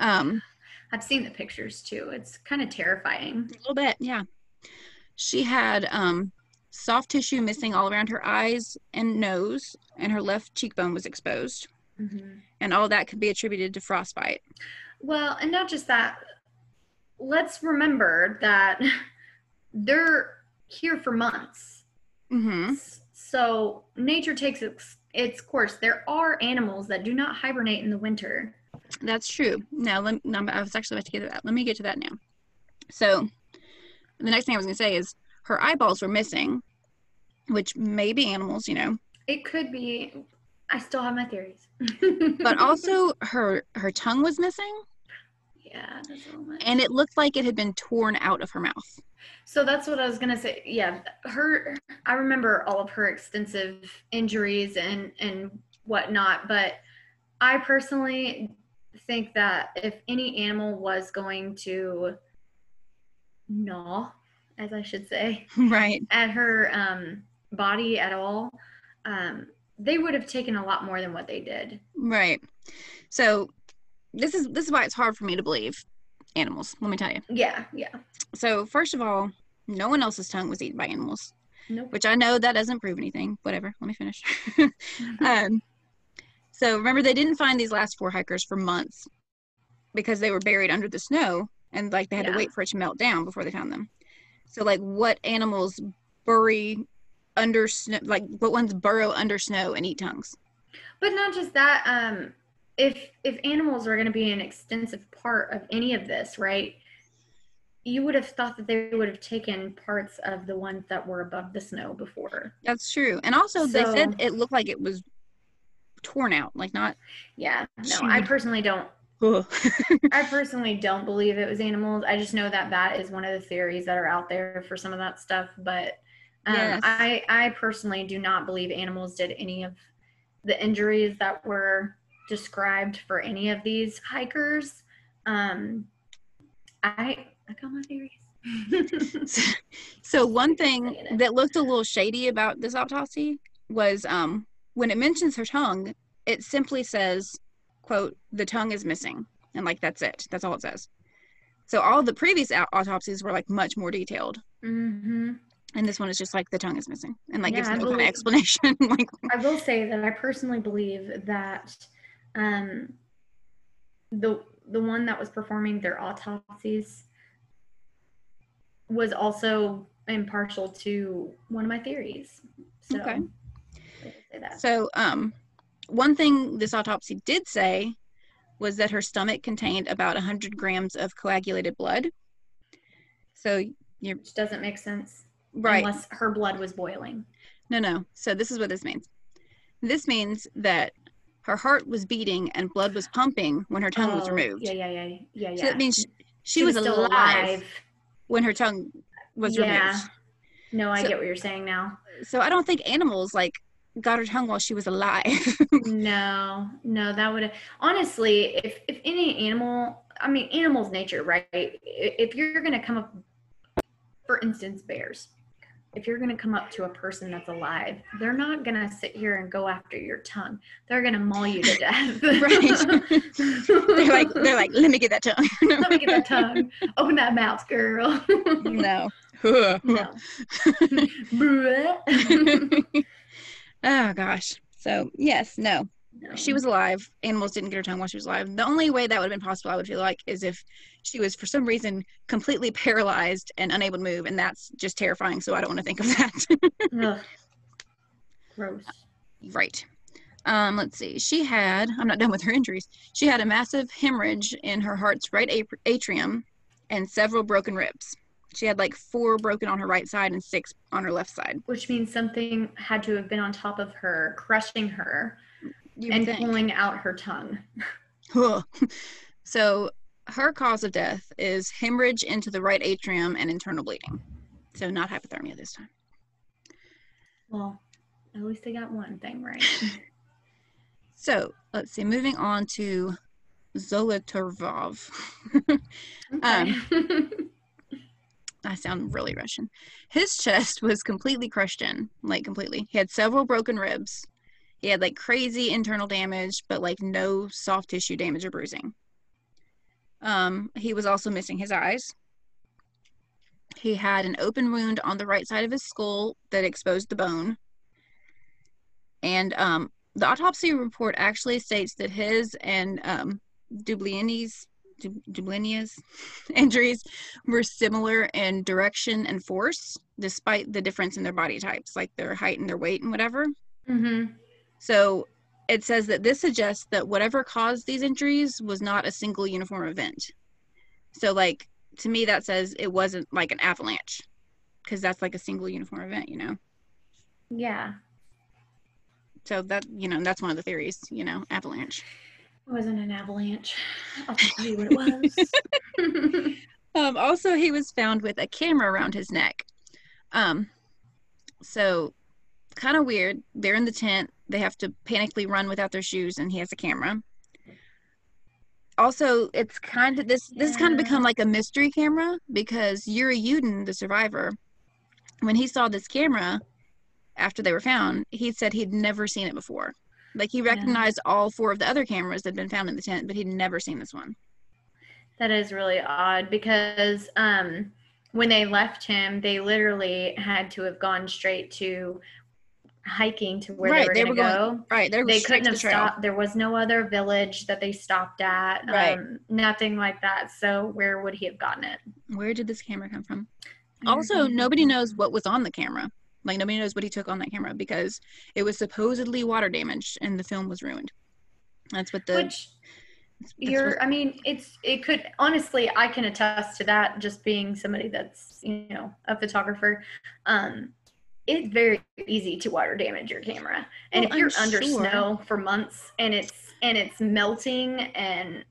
S1: Um,
S2: I've seen the pictures too. It's kind of terrifying.
S1: A little bit, yeah. She had um, soft tissue missing all around her eyes and nose, and her left cheekbone was exposed. And all that could be attributed to frostbite.
S2: Well, and not just that. Let's remember that they're here for months. Mm-hmm. So nature takes its, its course. There are animals that do not hibernate in the winter.
S1: That's true. Now, let, no, I was actually about to get to that. Let me get to that now. So, the next thing I was going to say is her eyeballs were missing, which may be animals, you know,
S2: It could be. I still have my theories.
S1: but also her her tongue was missing,
S2: yeah,
S1: and it looked like it had been torn out of her mouth.
S2: So that's what I was gonna say. Yeah, her. I remember all of her extensive injuries and and whatnot, but I personally think that if any animal was going to gnaw, as I should say,
S1: Right.
S2: at her um, body at all, um, they would have taken a lot more than what they did.
S1: Right. So this is this is why it's hard for me to believe animals. Let me tell you.
S2: Yeah, yeah.
S1: So first of all, no one else's tongue was eaten by animals,
S2: Nope.
S1: which I know that doesn't prove anything. Whatever. Let me finish. um, so remember, they didn't find these last four hikers for months because they were buried under the snow, and like they had
S2: Yeah.
S1: to wait for it to melt down before they found them. So like, what animals bury under snow? Like, what ones burrow under snow and eat tongues?
S2: But not just that. Um, if if animals are going to be an extensive part of any of this, right? You would have thought that they would have taken parts of the ones that were above the snow before.
S1: That's true. And also, they said it looked like it was torn out, like not.
S2: Yeah. No, I personally don't. I personally don't believe it was animals. I just know that that is one of the theories that are out there for some of that stuff. But um,
S1: Yes.
S2: I, I personally do not believe animals did any of the injuries that were described for any of these hikers. Um, I, I got my theories.
S1: so one thing that looked a little shady about this autopsy was um, when it mentions her tongue, it simply says, "quote The tongue is missing," and like that's it. That's all it says. So all the previous autopsies were like much more detailed,
S2: hmm
S1: and this one is just like the tongue is missing, and like
S2: Yeah,
S1: gives no kind of explanation. like
S2: I will say that I personally believe that um, the the one that was performing their autopsies was also impartial to one of my theories. So,
S1: Okay.
S2: I will say that.
S1: So, um, one thing this autopsy did say was that her stomach contained about 100 grams of coagulated blood. So, you're
S2: which doesn't make sense
S1: right.
S2: unless her blood was boiling.
S1: No, no. So, this is what this means this means that her heart was beating and blood was pumping when her tongue was
S2: Oh,
S1: removed.
S2: Yeah, yeah, yeah, yeah, yeah.
S1: So, that means she, she was,
S2: still
S1: alive, when her tongue was removed.
S2: Yeah.
S1: removed.
S2: No, I
S1: So-
S2: get what you're saying now.
S1: So, I don't think animals like got her tongue while she was alive.
S2: No, no, that would honestly, if if any animal, I mean, animals' nature, right? If you're gonna come up, for instance, bears. If you're gonna come up to a person that's alive, they're not gonna sit here and go after your tongue. They're gonna maul you to death.
S1: Right. they're like, they're like, let me get that tongue.
S2: let me get that tongue. Open that mouth, girl.
S1: no.
S2: no.
S1: Oh gosh. So yes, no.
S2: No.
S1: She was alive. Animals didn't get her tongue while she was alive. The only way that would have been possible, I would feel like, is if she was for some reason completely paralyzed and unable to move, and that's just terrifying. So I don't want to think of that.
S2: Gross.
S1: right. Um, let's see. She had. I'm not done with her injuries. She had a massive hemorrhage in her heart's right atrium, and several broken ribs. She had like four broken on her right side and six on her left side.
S2: Which means something had to have been on top of her, crushing her,
S1: You
S2: and
S1: think.
S2: pulling out her tongue.
S1: So her cause of death is hemorrhage into the right atrium and internal bleeding. So not hypothermia this time.
S2: Well, at least they got one thing right.
S1: So let's see. Moving on to Zolotaryov.
S2: Okay.
S1: Um, I sound really Russian. His chest was completely crushed in, like completely. He had several broken ribs. He had like crazy internal damage, but like no soft tissue damage or bruising. Um, he was also missing his eyes. He had an open wound on the right side of his skull that exposed the bone. And um, the autopsy report actually states that his and um, Dublinia's injuries were similar in direction and force, despite the difference in their body types, like their height and their weight and whatever.
S2: hmm
S1: So it says that this suggests that whatever caused these injuries was not a single uniform event. So, like, to me, that says it wasn't like an avalanche, because that's like a single uniform event, you know?
S2: Yeah.
S1: So, that, you know, that's one of the theories, you know, avalanche.
S2: It wasn't an avalanche. I'll tell you what it was.
S1: Um, also, he was found with a camera around his neck. Um, so, kind of weird. They're in the tent. They have to panically run without their shoes, and he has a camera. Also, it's kind of this. This has kind of become like a mystery camera because Yuri Yudin, the survivor, when he saw this camera, after they were found, he said he'd never seen it before. Like he recognized all four of the other cameras that had been found in the tent, but he'd never seen this one.
S2: That is really odd because um, when they left him, they literally had to have gone straight to hiking to where
S1: Right,
S2: they
S1: they
S2: were going to
S1: were
S2: go.
S1: going- Right. They,
S2: They couldn't
S1: the
S2: have
S1: trail.
S2: stopped. There was no other village that they stopped at.
S1: Right.
S2: Um, nothing like that. So where would he have gotten it?
S1: Where did this camera come from? Also, nobody knows what was on the camera. Like nobody knows what he took on that camera because it was supposedly water damaged and the film was ruined. That's what the
S2: Which
S1: that's
S2: you're
S1: what-
S2: i mean it's it could honestly i can attest to that just being somebody that's you know a photographer um it's very easy to water damage your camera and
S1: Well,
S2: if you're
S1: I'm
S2: under
S1: sure.
S2: snow for months and it's and it's melting and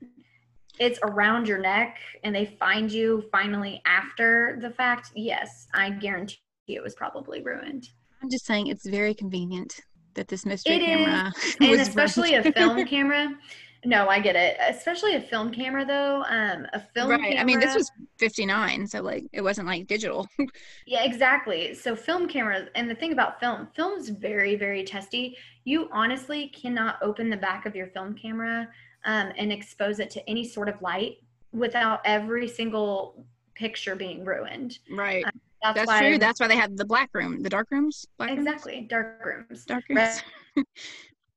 S2: it's around your neck and they find you finally after the fact yes i guarantee it was probably ruined
S1: I'm just saying it's very convenient that this mystery
S2: It is,
S1: camera
S2: and
S1: was
S2: especially a film camera no i get it especially a film camera though um a film camera.
S1: right. I mean, this was 59, so like it wasn't like digital.
S2: Yeah, exactly. So film cameras, and the thing about film, film's very, very testy. You honestly cannot open the back of your film camera um, and expose it to any sort of light without every single picture being ruined.
S1: right.
S2: That's,
S1: That's true. That's why they had the black room, the dark rooms. Black rooms?
S2: exactly dark rooms,
S1: Dark rooms.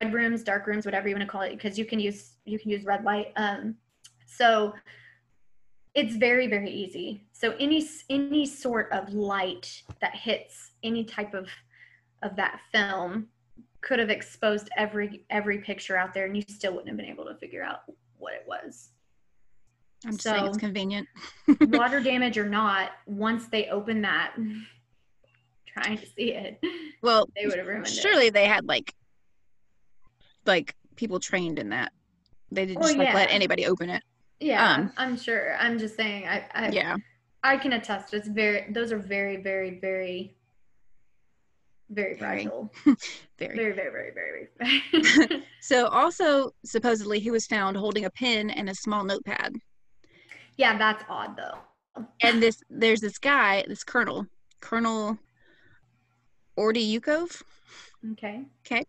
S2: red rooms, dark rooms, whatever you want to call it, because you can use you can use red light. Um, so it's very very easy. So any any sort of light that hits any type of of that film could have exposed every every picture out there, and you still wouldn't have been able to figure out what it was.
S1: I'm just saying it's
S2: So-
S1: convenient.
S2: Water damage or not, once they open that, trying to see it,
S1: Well,
S2: they would have ruined it.
S1: surely they had like like people trained in that. They didn't
S2: Well,
S1: just like let anybody open it.
S2: Yeah,
S1: um,
S2: I'm sure. I'm just saying. I, I
S1: Yeah.
S2: I can attest. It's very. Those are very, very, very, very
S1: Very.
S2: fragile.
S1: Very.
S2: Very, very, very, very. very.
S1: So also supposedly he was found holding a pen and a small notepad.
S2: Yeah, that's odd though.
S1: And this there's this guy, this colonel, Colonel Ortyukov. Okay.
S2: Okay.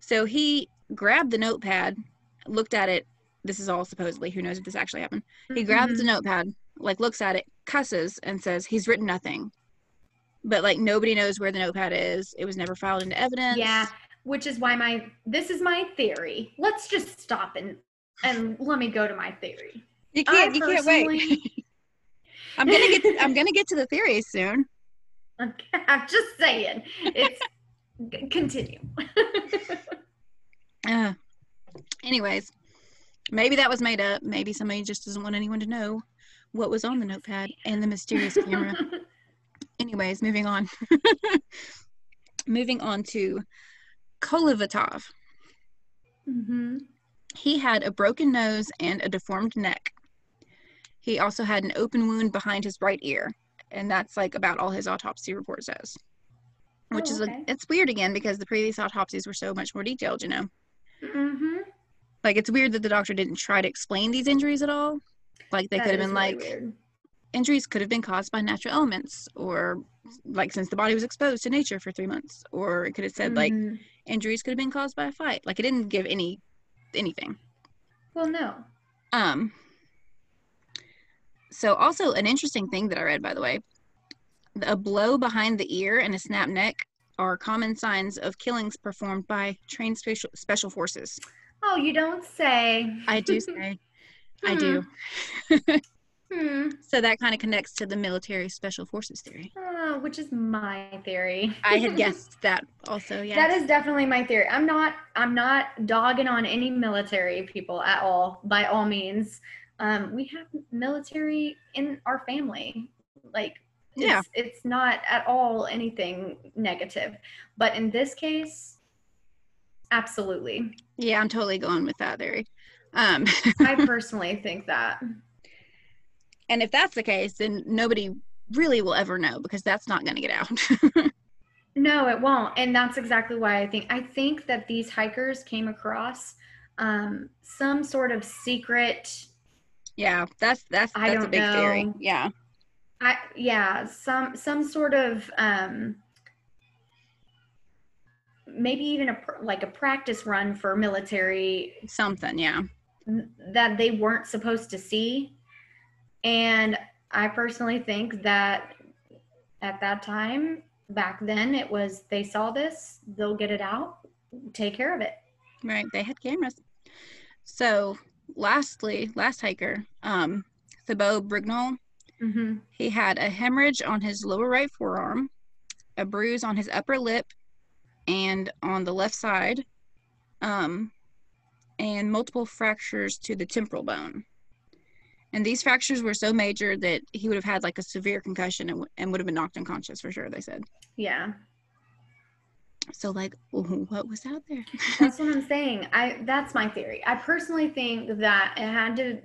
S1: So he grabbed the notepad, looked at it. This is all supposedly. Who knows if this actually happened? He mm-hmm. grabs the notepad, like looks at it, cusses, and says he's written nothing. But like nobody knows where the notepad is. It was never filed into evidence.
S2: Yeah, which is why my this is my theory. Let's just stop and and let me go to my theory.
S1: You can't.
S2: I
S1: you can't wait. I'm gonna get. I'm gonna get to the theories soon.
S2: Okay, I'm just saying. It's continue.
S1: Uh, anyways, maybe that was made up. Maybe somebody just doesn't want anyone to know what was on the notepad and the mysterious camera. Anyways, moving on. moving on to Kolevatov.
S2: hmm
S1: He had a broken nose and a deformed neck. He also had an open wound behind his right ear, and that's like about all his autopsy report says. Which
S2: Oh,
S1: is
S2: okay.
S1: a, it's weird again because the previous autopsies were so much more detailed, you know.
S2: hmm
S1: Like it's weird that the doctor didn't try to explain these injuries at all. Like they could have been like injuries could have been caused by natural elements or like since the body was exposed to nature for three months or it could have said like
S2: Mm-hmm.
S1: injuries could have been caused by a fight like it didn't give any anything
S2: well, no.
S1: um so also an interesting thing that i read by the way a blow behind the ear and a snap neck are common signs of killings performed by trained special special forces
S2: Oh, you don't say.
S1: i do say i do
S2: Hmm.
S1: so that kind of connects to the military special forces theory
S2: Uh, which is my theory.
S1: i had guessed that also yeah
S2: That is definitely my theory. I'm not. I'm not dogging on any military people at all. By all means, um, we have military in our family. Like, it's,
S1: Yeah.
S2: it's not at all anything negative. But in this case, absolutely.
S1: Yeah, I'm totally going with that theory. Um,
S2: I personally think that.
S1: and if that's the case, then nobody really will ever know because that's not going to get out.
S2: No, it won't. And that's exactly why I think I think that these hikers came across um, some sort of secret
S1: yeah, that's that's that's a
S2: don't
S1: big theory. Yeah,
S2: I yeah, some some sort of um maybe even a like a practice run for military
S1: Something, yeah.
S2: that they weren't supposed to see. And I personally think that at that time, back then, it was they saw this, they'll get it out, take care of it.
S1: Right. They had cameras. So lastly, last hiker, um, Thibeaux-Brignolle,
S2: hmm
S1: he had a hemorrhage on his lower right forearm, a bruise on his upper lip and on the left side, um, and multiple fractures to the temporal bone. And these fractures were so major that he would have had like a severe concussion and, w- and would have been knocked unconscious for sure, they said.
S2: Yeah,
S1: So, like, what was out there?
S2: that's what I'm saying. I that's my theory. I personally think that it had to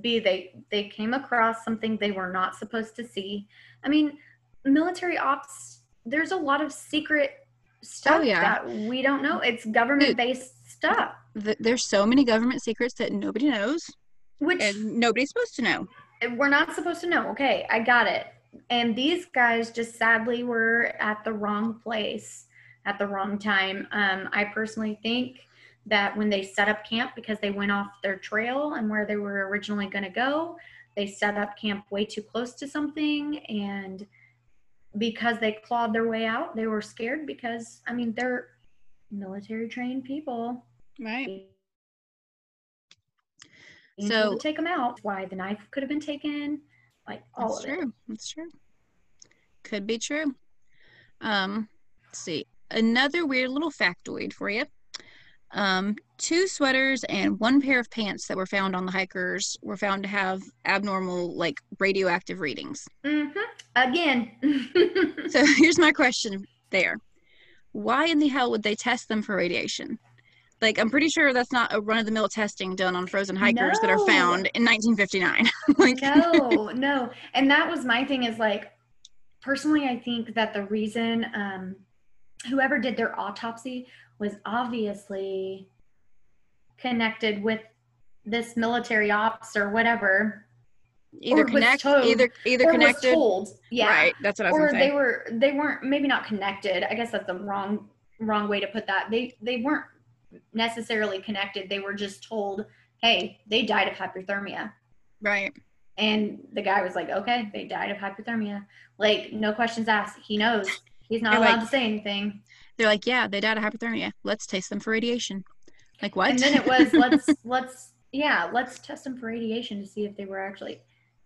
S2: be they they came across something they were not supposed to see. I mean, military ops. There's a lot of secret stuff
S1: Oh, yeah.
S2: that we don't know. It's government based stuff,
S1: Th- There's so many government secrets that nobody knows
S2: which
S1: and nobody's supposed to know.
S2: we're not supposed to know. Okay, I got it. And these guys just sadly were at the wrong place at the wrong time. Um, I personally think that when they set up camp, because they went off their trail and where they were originally going to go, they set up camp way too close to something. And because they clawed their way out, they were scared because, I mean, they're military trained people.
S1: Right.
S2: Being
S1: So-
S2: to take them out. Why the knife could have been taken, like all
S1: That's
S2: of it.
S1: true. That's true. Could be true. Um, let's see. Another weird little factoid for you. Um, two sweaters and one pair of pants that were found on the hikers were found to have abnormal, like radioactive readings.
S2: hmm Again.
S1: So here's my question there. Why in the hell would they test them for radiation? Like, I'm pretty sure that's not a run of the mill testing done on frozen hikers that are found in 1959. like,
S2: no, no. And that was my thing is like, personally, I think that the reason um, whoever did their autopsy was obviously connected with this military ops or whatever.
S1: either connect,
S2: told-
S1: either either connected.
S2: Yeah.
S1: Right. That's what I was
S2: or they
S1: say.
S2: were they weren't maybe not connected i guess that's the wrong wrong way to put that they they weren't necessarily connected they were just told hey they died of hypothermia
S1: Right.
S2: and the guy was like okay they died of hypothermia like no questions asked he knows he's not
S1: They're
S2: allowed
S1: like-
S2: to say anything
S1: They're like, yeah, they died of hypothermia. Let's taste them for radiation. Like what?
S2: and then it was let's let's yeah let's test them for radiation to see if they were actually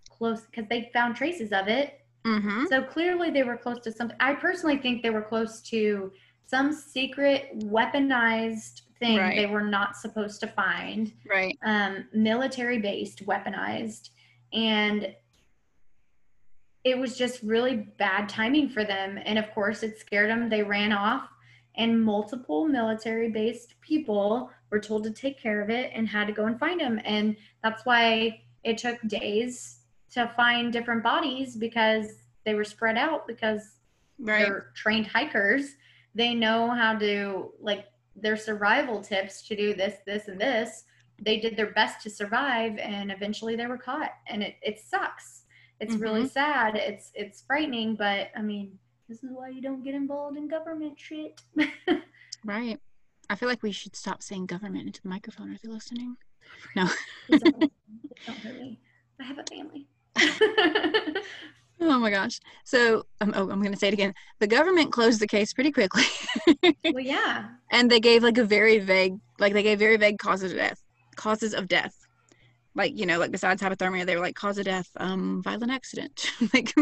S2: close because they found traces of it
S1: mm-hmm.
S2: So clearly they were close to something. I personally think they were close to some secret weaponized thing
S1: Right.
S2: they were not supposed to find,
S1: Right.
S2: um, military based, weaponized. And it was just really bad timing for them. And of course, it scared them. They ran off, and multiple military based people were told to take care of it and had to go and find them. And that's why it took days to find different bodies because they were spread out because
S1: Right.
S2: they're trained hikers. They know how to like their survival tips to do this, this, and this. They did their best to survive and eventually they were caught. And it, it sucks. It's really sad. It's it's frightening, but I mean, this is why you don't get involved in government shit.
S1: Right. I feel like we should stop saying government into the microphone. Are they listening?
S2: No. don't, don't hurt me. I have a family.
S1: Oh my gosh. So, um, oh, I'm going to say it again. The government closed the case pretty quickly,
S2: well, yeah.
S1: and they gave like a very vague, like they gave very vague causes of death. Causes of death, like you know, like besides hypothermia, they were like cause of death, um, violent accident, like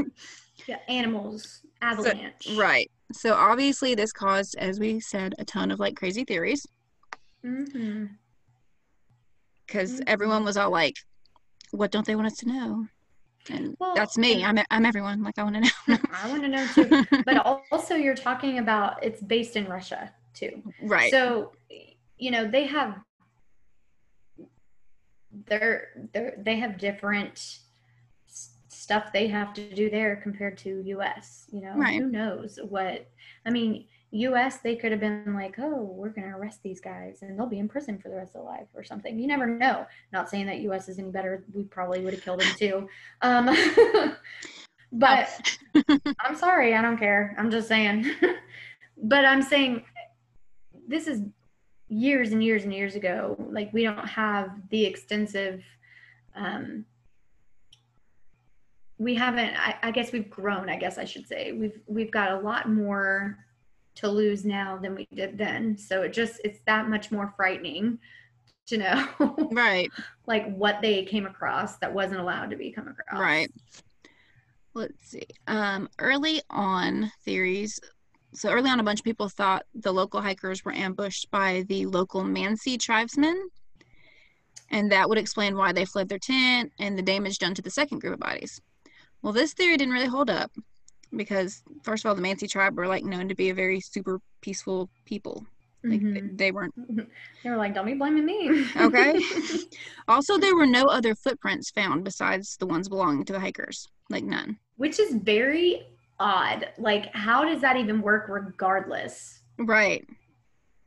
S2: Yeah, animals, avalanche.
S1: right. So obviously, this caused, as we said, a ton of like crazy theories because
S2: Mhm.
S1: everyone was all like, "What don't they want us to know?" And
S2: Well,
S1: that's me. I'm I'm everyone. Like I want to know.
S2: I want to know too. But also, you're talking about it's based in Russia too.
S1: right.
S2: So, you know, they have they're, they're they have different stuff they have to do there compared to US, you know.
S1: Right.
S2: Who knows what I mean, US they could have been like, "Oh, we're going to arrest these guys and they'll be in prison for the rest of their life or something." You never know. Not saying that US is any better. We probably would have killed them too. Um but I'm sorry, I don't care. I'm just saying. but I'm saying this is years and years and years ago. Like we don't have the extensive um we haven't I, I guess we've grown, I guess I should say. We've we've got a lot more to lose now than we did then. So it just it's that much more frightening to know
S1: Right.
S2: like what they came across that wasn't allowed to be come across.
S1: Right. Let's see. Um, early on theories. So early on, a bunch of people thought the local hikers were ambushed by the local Mansi tribesmen, and that would explain why they fled their tent and the damage done to the second group of bodies. Well, this theory didn't really hold up because, first of all, the Mansi tribe were like known to be a very super peaceful people. Like they-
S2: Mhm.
S1: they weren't
S2: They were like, "Don't be blaming me."
S1: Okay. Also, there were no other footprints found besides the ones belonging to the hikers. Like none.
S2: Which is very odd. Like, how does that even work regardless?
S1: Right.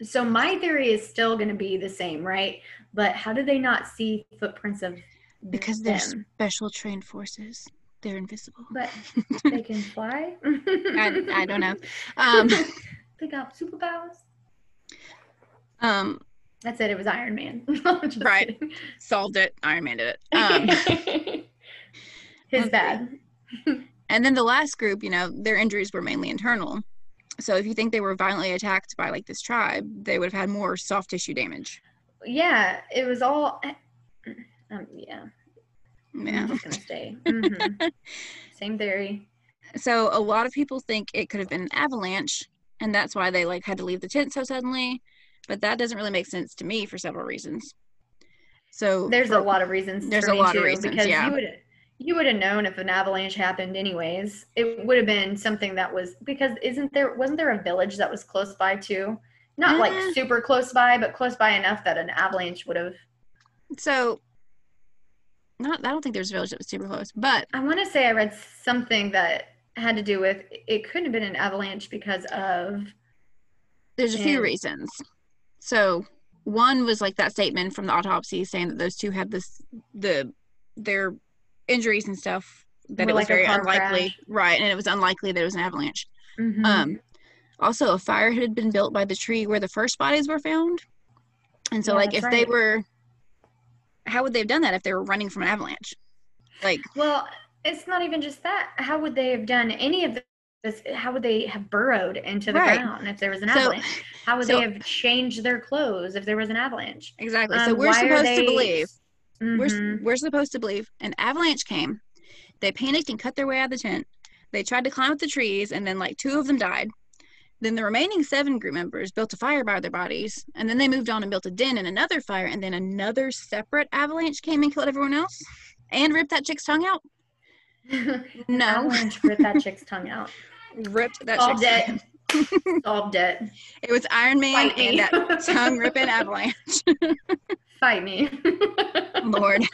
S2: So my theory is still going to be the same, right? But how do they not see footprints of
S1: Because they're special trained forces. They're invisible.
S2: But they can fly.
S1: I, I don't know. Um,
S2: they got superpowers.
S1: um,
S2: That's it. It was Iron Man.
S1: Right.
S2: kidding.
S1: solved it. Iron Man did it. Um,
S2: His bad.
S1: And then the last group, you know, their injuries were mainly internal. So if you think they were violently attacked by like this tribe, they would have had more soft tissue damage.
S2: Yeah, it was all. Um, yeah,
S1: Yeah.
S2: I'm just gonna stay. Mhm. Same theory.
S1: So a lot of people think it could have been an avalanche, and that's why they like had to leave the tent so suddenly. But that doesn't really make sense to me for several reasons. So
S2: There's
S1: for-
S2: a lot of reasons.
S1: There's a lot of reasons,
S2: because
S1: yeah.
S2: you would you would have known if an avalanche happened anyways. It would have been something that was because isn't there wasn't there a village that was close by too? Not like
S1: Uh.
S2: super close by, but close by enough that an avalanche would have.
S1: So, not I don't think there's a village that was super close, but
S2: I want to say I read something that had to do with it couldn't have been an avalanche because of
S1: there's a few reasons. So one was like that statement from the autopsy saying that those two had this the their injuries and stuff that
S2: Were
S1: it was
S2: like
S1: very unlikely,
S2: crash.
S1: right? And it was unlikely that it was an avalanche.
S2: Mhm.
S1: Um, also, a fire had been built by the tree where the first bodies were found, and so
S2: Yeah,
S1: like if
S2: that's
S1: they were, how would they have done that if they were running from an avalanche? Like
S2: Well, it's not even just that. How would they have done any of this? How would they have burrowed into the
S1: Right.
S2: ground if there was an
S1: so,
S2: avalanche? How would
S1: so-
S2: they have changed their clothes if there was an avalanche?
S1: exactly. so
S2: Um,
S1: we're
S2: why are
S1: supposed to
S2: they-
S1: believe we're
S2: mm-hmm.
S1: we're supposed to believe an avalanche came. They panicked and cut their way out of the tent. They tried to climb up the trees, and then like two of them died. Then the remaining seven group members built a fire by their bodies, and then they moved on and built a den and another fire, and then another separate avalanche came and killed everyone else, and ripped that chick's tongue out. No,
S2: avalanche ripped that chick's tongue out.
S1: ripped that
S2: All
S1: chick's
S2: dead.
S1: tongue.
S2: All dead.
S1: It was Iron Man and that tongue ripping avalanche.
S2: Fight me.
S1: Lord.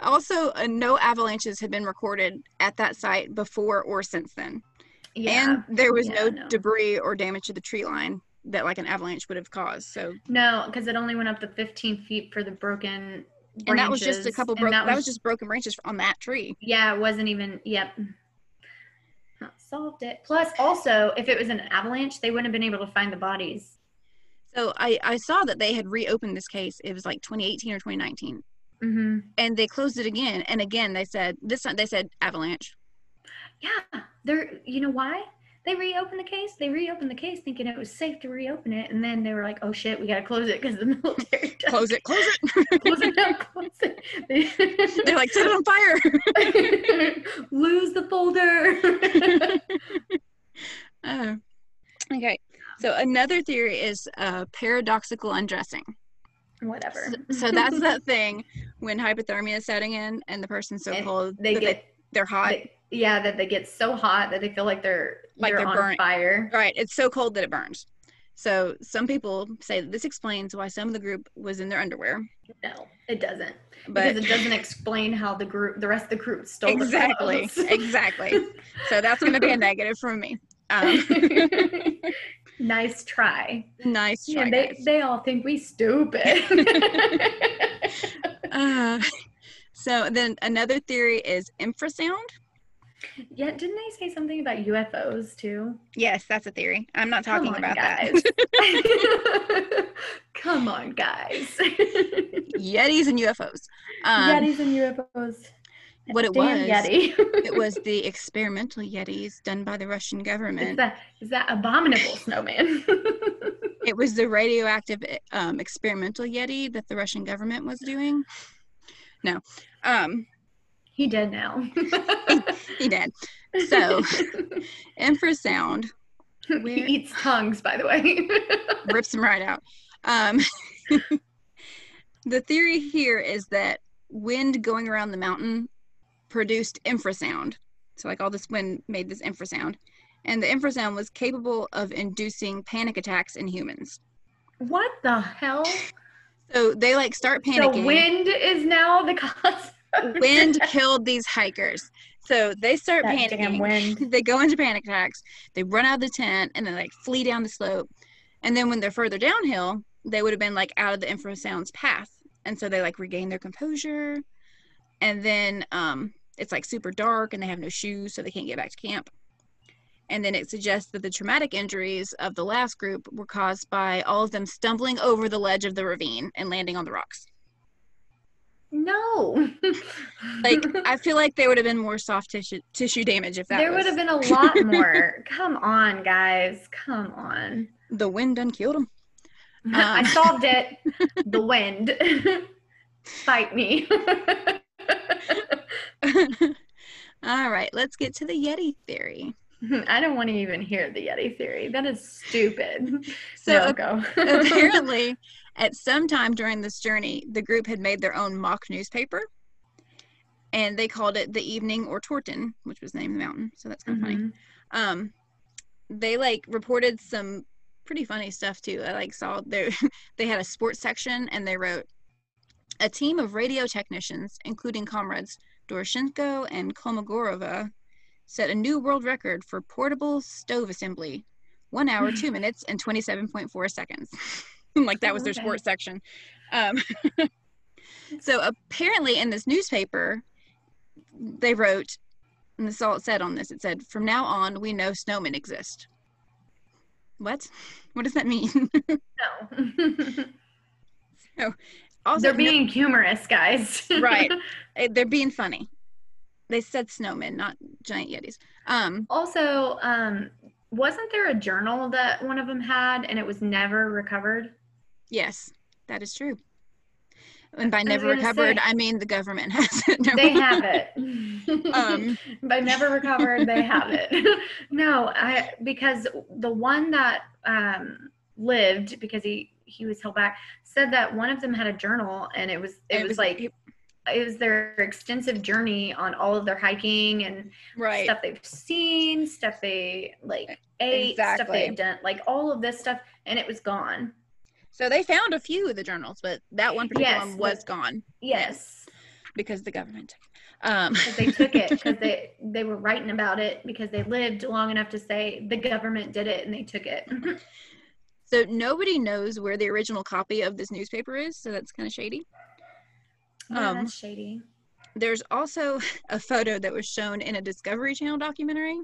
S1: Also, uh, no avalanches had been recorded at that site before or since then.
S2: yeah.
S1: and there was
S2: yeah,
S1: no,
S2: no.
S1: debris or damage to the tree line that like an avalanche would have caused. So,
S2: No, because it only went up to 15 feet for the broken. Branches.
S1: and that was just a couple broken. That, was just broken branches on that tree.
S2: Yeah, it wasn't even. Yep. Not solved it. Plus, also, if it was an avalanche, they wouldn't have been able to find the bodies.
S1: So I I saw that they had reopened this case. It was like 2018 or 2019,
S2: Mm-hmm.
S1: and they closed it again. And again, they said this time they said avalanche.
S2: Yeah, they're. You know why? They reopened the case. They reopened the case thinking it was safe to reopen it, and then they were like, "Oh shit, we gotta close it because the military does
S1: Close it, close it.
S2: close it now, close it." They-
S1: They're like set it on fire.
S2: Lose the folder.
S1: Oh. Okay. So another theory is uh, paradoxical undressing.
S2: Whatever.
S1: So, so that's that thing when hypothermia is setting in and the person's so
S2: And
S1: cold
S2: they get
S1: they, are hot.
S2: they- yeah that they get so hot that they feel like they're
S1: Like they're
S2: on
S1: burnt.
S2: fire.
S1: right. It's so cold that it burns. So some people say that this explains why some of the group was in their underwear.
S2: No, it doesn't.
S1: But
S2: because it doesn't explain how the group, the rest of the group stole
S1: exactly, exactly. So that's going to be a negative from me. Um,
S2: nice try.
S1: nice try.
S2: Yeah, they
S1: guys.
S2: they all think we stupid.
S1: Uh, so then another theory is infrasound.
S2: Yeah, didn't they say something about UFOs too?
S1: Yes, that's a theory. I'm not talking about
S2: guys.
S1: that.
S2: Come on, guys.
S1: Yetis and UFOs. Um,
S2: Yetis and UFOs.
S1: What it
S2: Damn
S1: was,
S2: Yeti.
S1: it was the experimental Yetis done by the Russian government.
S2: Is it's that abominable snowman.
S1: It was the radioactive um, experimental Yeti that the Russian government was doing. No, um,
S2: he did now.
S1: he did. So, infrasound
S2: he
S1: Where-
S2: eats tongues, by the way.
S1: rips them right out. Um, the theory here is that wind going around the mountain produced infrasound. So, like all this wind made this infrasound, and the infrasound was capable of inducing panic attacks in humans.
S2: what the hell?
S1: So they like start panicking.
S2: The wind is now the cause.
S1: wind killed these hikers. So they start
S2: That
S1: panicking.
S2: damn wind.
S1: They go into panic attacks. They run out of the tent and then like flee down the slope. And then when they're further downhill, they would have been like out of the infrasound's path. And so they like regain their composure. And then um it's like super dark and they have no shoes, so they can't get back to camp. And then it suggests that the traumatic injuries of the last group were caused by all of them stumbling over the ledge of the ravine and landing on the rocks.
S2: No.
S1: Like I feel like there would have been more soft tissue tissue damage if that
S2: there
S1: was
S2: would have been a lot more. Come on, guys. Come on.
S1: the wind done killed him.
S2: I
S1: Um.
S2: solved it. The wind. Fight me.
S1: All right, let's get to the Yeti theory.
S2: I don't want to even hear the Yeti theory. That is stupid.
S1: So
S2: no, go.
S1: apparently, at some time during this journey, the group had made their own mock newspaper, and they called it the Evening Otorten, which was the name of the mountain. So that's kind of funny.
S2: Mhm.
S1: Um, they like reported some pretty funny stuff too. I like saw there they had a sports section, and they wrote a team of radio technicians, including comrades Doroshenko and Kolmogorova, set a new world record for portable stove assembly. One hour, two minutes, and 27.4 seconds. like that was their sports section. Um, so apparently, in this newspaper, they wrote, and this is all it said on this it said, From now on, we know snowmen exist. What? What does that mean?
S2: No.
S1: Also,
S2: They're
S1: no-
S2: being humorous, guys.
S1: Right. eh, they're being funny. They said snowmen, not giant yetis. Um,
S2: Also, um, wasn't there a journal that one of them had and it was never recovered?
S1: yes, that is true. And by never recovered,
S2: say.
S1: I mean the government has it. No.
S2: They have it.
S1: Um.
S2: By never recovered, they have it. no, I because the one that um, lived because he he was held back said that one of them had a journal and it was it,
S1: It
S2: was, like it was their extensive journey on all of their hiking and
S1: right.
S2: stuff they've seen, stuff they like ate, stuff they've done, like all of this stuff, and it was gone.
S1: So they found a few of the journals, but that one particular
S2: Yes,
S1: one was gone
S2: Yes,
S1: because the government. Um,
S2: they took it because they they were writing about it because they lived long enough to say the government did it and they took it.
S1: So nobody knows where the original copy of this newspaper is, so that's kind of shady.
S2: Yeah,
S1: Um,
S2: that's shady.
S1: there's also a photo that was shown in a Discovery Channel documentary,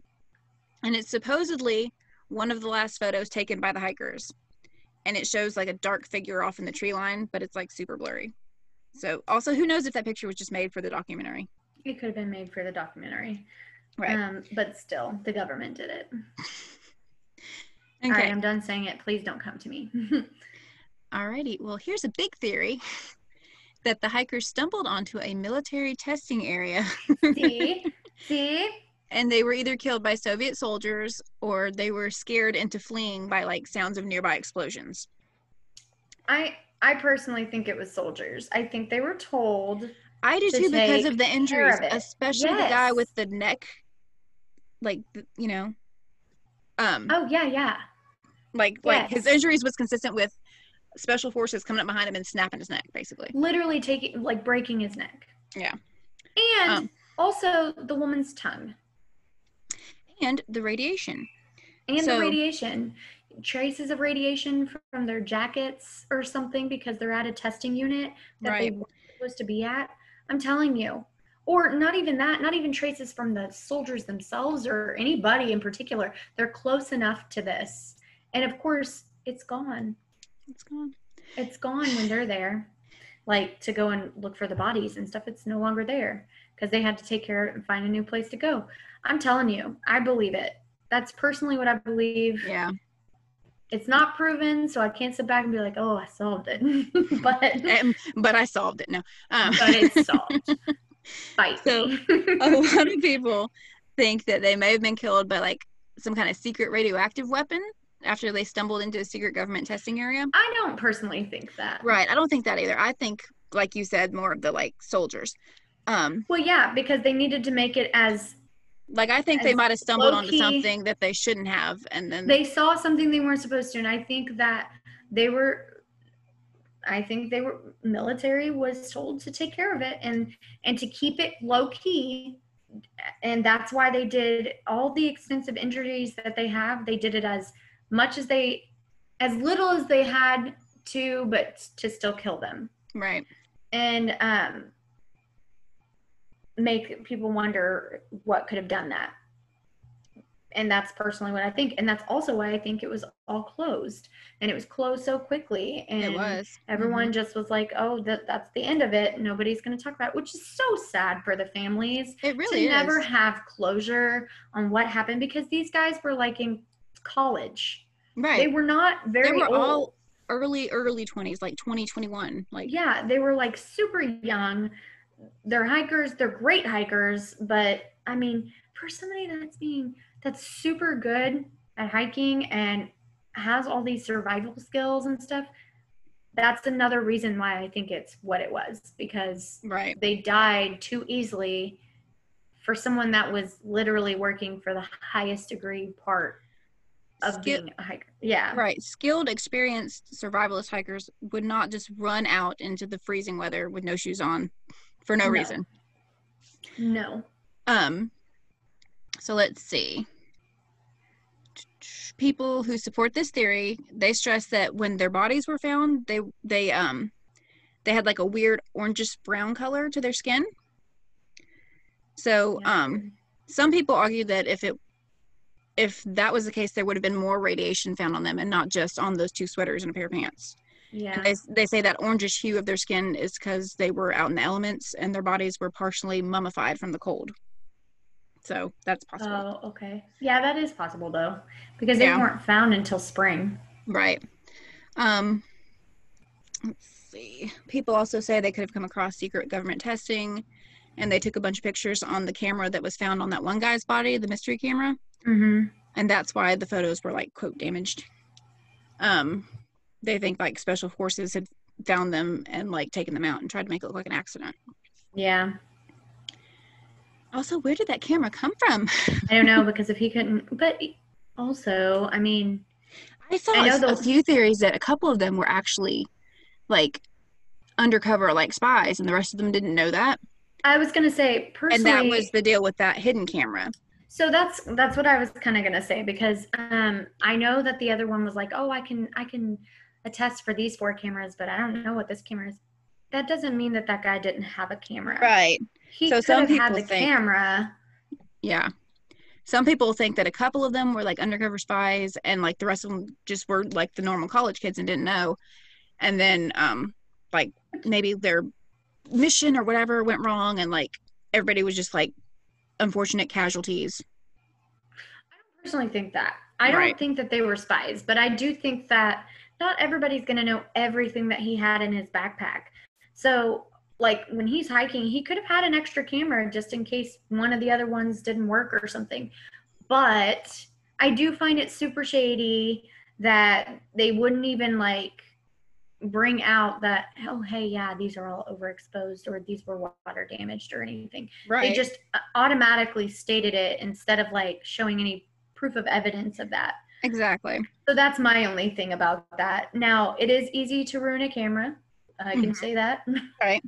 S1: and it's supposedly one of the last photos taken by the hikers. And it shows like a dark figure off in the tree line, but it's like super blurry. So, also, who knows if that picture was just made for the documentary?
S2: It could have been made for the documentary.
S1: Right.
S2: Um, but still, the government did it.
S1: Okay.
S2: All right, I'm done saying it. Please don't come to me.
S1: Alrighty. Well, here's a big theory that the hikers stumbled onto a military testing area
S2: See? See?
S1: and they were either killed by Soviet soldiers or they were scared into fleeing by like sounds of nearby explosions.
S2: I I personally think it was soldiers. I think they were told
S1: I do
S2: to
S1: too because of the injuries,
S2: of
S1: especially the guy with the neck, like you know, um,
S2: Oh yeah, yeah.
S1: Like like his injuries was consistent with special forces coming up behind him and snapping his neck, basically.
S2: Literally taking like breaking his neck.
S1: Yeah.
S2: And
S1: Um.
S2: also the woman's tongue
S1: And the radiation.
S2: and
S1: So-
S2: the radiation. Traces of radiation from their jackets or something because they're at a testing unit that they
S1: Right.
S2: weren't supposed to be at. I'm telling you, or not even that, not even traces from the soldiers themselves or anybody in particular. They're close enough to this. And of course, it's gone.
S1: It's gone.
S2: It's gone when they're there. Like to go and look for the bodies and stuff, it's no longer there because they had to take care of it and find a new place to go. I'm telling you, I believe it. That's personally what I believe.
S1: Yeah.
S2: It's not proven, so I can't sit back and be like, "Oh, I solved it," but
S1: Um, but I solved it. No. Um,
S2: but it's solved. Fight.
S1: So,
S2: me.
S1: a lot of people think that they may have been killed by like some kind of secret radioactive weapon after they stumbled into a secret government testing area.
S2: I don't personally think that.
S1: Right. I don't think that either. I think, like you said, more of the like soldiers. Um,
S2: Well, yeah, because they needed to make it as
S1: like I think they might have stumbled onto something that they shouldn't have, and then
S2: they saw something they weren't supposed to, and I think that they were. I think they were military was told to take care of it and and to keep it low key, and that's why they did all the extensive injuries that they have. They did it as much as they, as little as they had to, but to still kill them.
S1: right.
S2: and um, make people wonder what could have done that. And that's personally what I think. And that's also why I think it was all closed. And it was closed so quickly. And
S1: it was.
S2: everyone just was like, oh, that, that's the end of it. Nobody's going to talk about it, which is so sad for the families
S1: It really
S2: to
S1: is.
S2: never have closure on what happened because these guys were like in college.
S1: Right.
S2: They were not very
S1: they were
S2: old.
S1: all early, early twenties, like twenty twenty one. Like
S2: yeah they were like super young they're hikers they're great hikers but i mean for somebody that's being that's super good at hiking and has all these survival skills and stuff that's another reason why i think it's what it was because
S1: right.
S2: they died too easily for someone that was literally working for the highest degree part of
S1: Skill-
S2: being a hiker yeah
S1: Right. Skilled, experienced survivalist hikers would not just run out into the freezing weather with no shoes on for no,
S2: No.
S1: reason.
S2: no
S1: Um so let's see. People who support this theory, they stress that when their bodies were found, they they um they had like a weird orangish brown color to their skin. So
S2: Yeah.
S1: um some people argue that if it if that was the case there would have been more radiation found on them and not just on those two sweaters and a pair of pants.
S2: yeah
S1: they, they say that orangish hue of their skin is because they were out in the elements and their bodies were partially mummified from the cold. So that's possible.
S2: Oh, okay. Yeah, that is possible though, because they
S1: Yeah.
S2: weren't found until spring.
S1: Right. Um, let's see. People also say they could have come across secret government testing and they took a bunch of pictures on the camera that was found on that one guy's body, the mystery camera.
S2: Mm-hmm.
S1: And that's why the photos were like, quote, damaged. Um, they think like special forces had found them and like taken them out and tried to make it look like an accident.
S2: Yeah,
S1: Also, where did that camera come from?
S2: I don't know because if he couldn't, but also, I mean,
S1: I saw
S2: I know
S1: a- a few theories that a couple of them were actually like undercover like spies and the rest of them didn't know that.
S2: I was gonna say personally,
S1: and that was the deal with that hidden camera.
S2: So that's that's what I was kind of gonna say because um I know that the other one was like, oh, I can I can attest for these four cameras, but I don't know what this camera is. That doesn't mean that that guy didn't have a camera.
S1: Right.
S2: He
S1: So some
S2: have had
S1: people
S2: the
S1: think-
S2: camera.
S1: Yeah. Some people think that a couple of them were like undercover spies and like the rest of them just were like the normal college kids and didn't know. And then um like maybe their mission or whatever went wrong and like everybody was just like unfortunate casualties.
S2: I don't personally think that. I don't think that they were spies, but I do think that not everybody's going to know everything that he had in his backpack. So, like when he's hiking, he could have had an extra camera just in case one of the other ones didn't work or something. But I do find it super shady that they wouldn't even like bring out that oh hey yeah these are all overexposed or these were water damaged or anything
S1: Right.
S2: they just uh, automatically stated it instead of like showing any proof of evidence of that.
S1: exactly.
S2: So that's my only thing about that. Now, it is easy to ruin a camera. I can
S1: Mhm.
S2: say that.
S1: Right.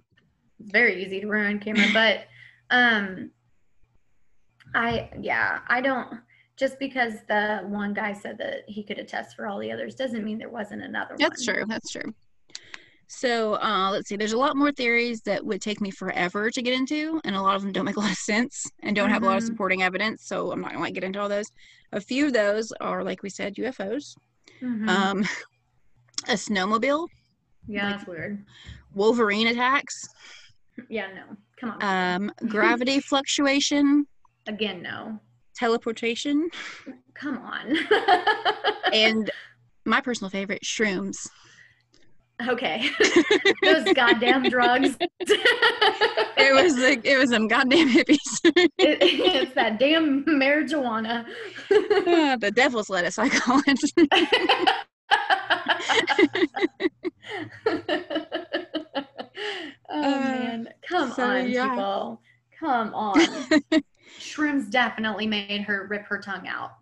S2: it's very easy to ruin a camera, but um I yeah, I don't just because the one guy said that he could attest for all the others doesn't mean there wasn't another
S1: That's
S2: one.
S1: true. That's true. So uh, let's see. There's a lot more theories that would take me forever to get into, and a lot of them don't make a lot of sense and don't have a lot of
S2: Mhm.
S1: supporting evidence. So I'm not gonna get into all those. A few of those are, like we said, UFOs,
S2: Mhm.
S1: um, a snowmobile,
S2: yeah,
S1: like-
S2: that's weird.
S1: Wolverine attacks,
S2: Yeah, no. Come on.
S1: um, gravity fluctuation,
S2: Again, no.
S1: teleportation,
S2: Come on.
S1: and my personal favorite, shrooms.
S2: Okay. Those goddamn drugs.
S1: It was like it was some goddamn hippies.
S2: It- it's that damn marijuana.
S1: Ah, the devil's lettuce, I call it.
S2: oh
S1: Uh,
S2: man, come
S1: so,
S2: on,
S1: yeah.
S2: people. Come on. Shrooms definitely made her rip her tongue out.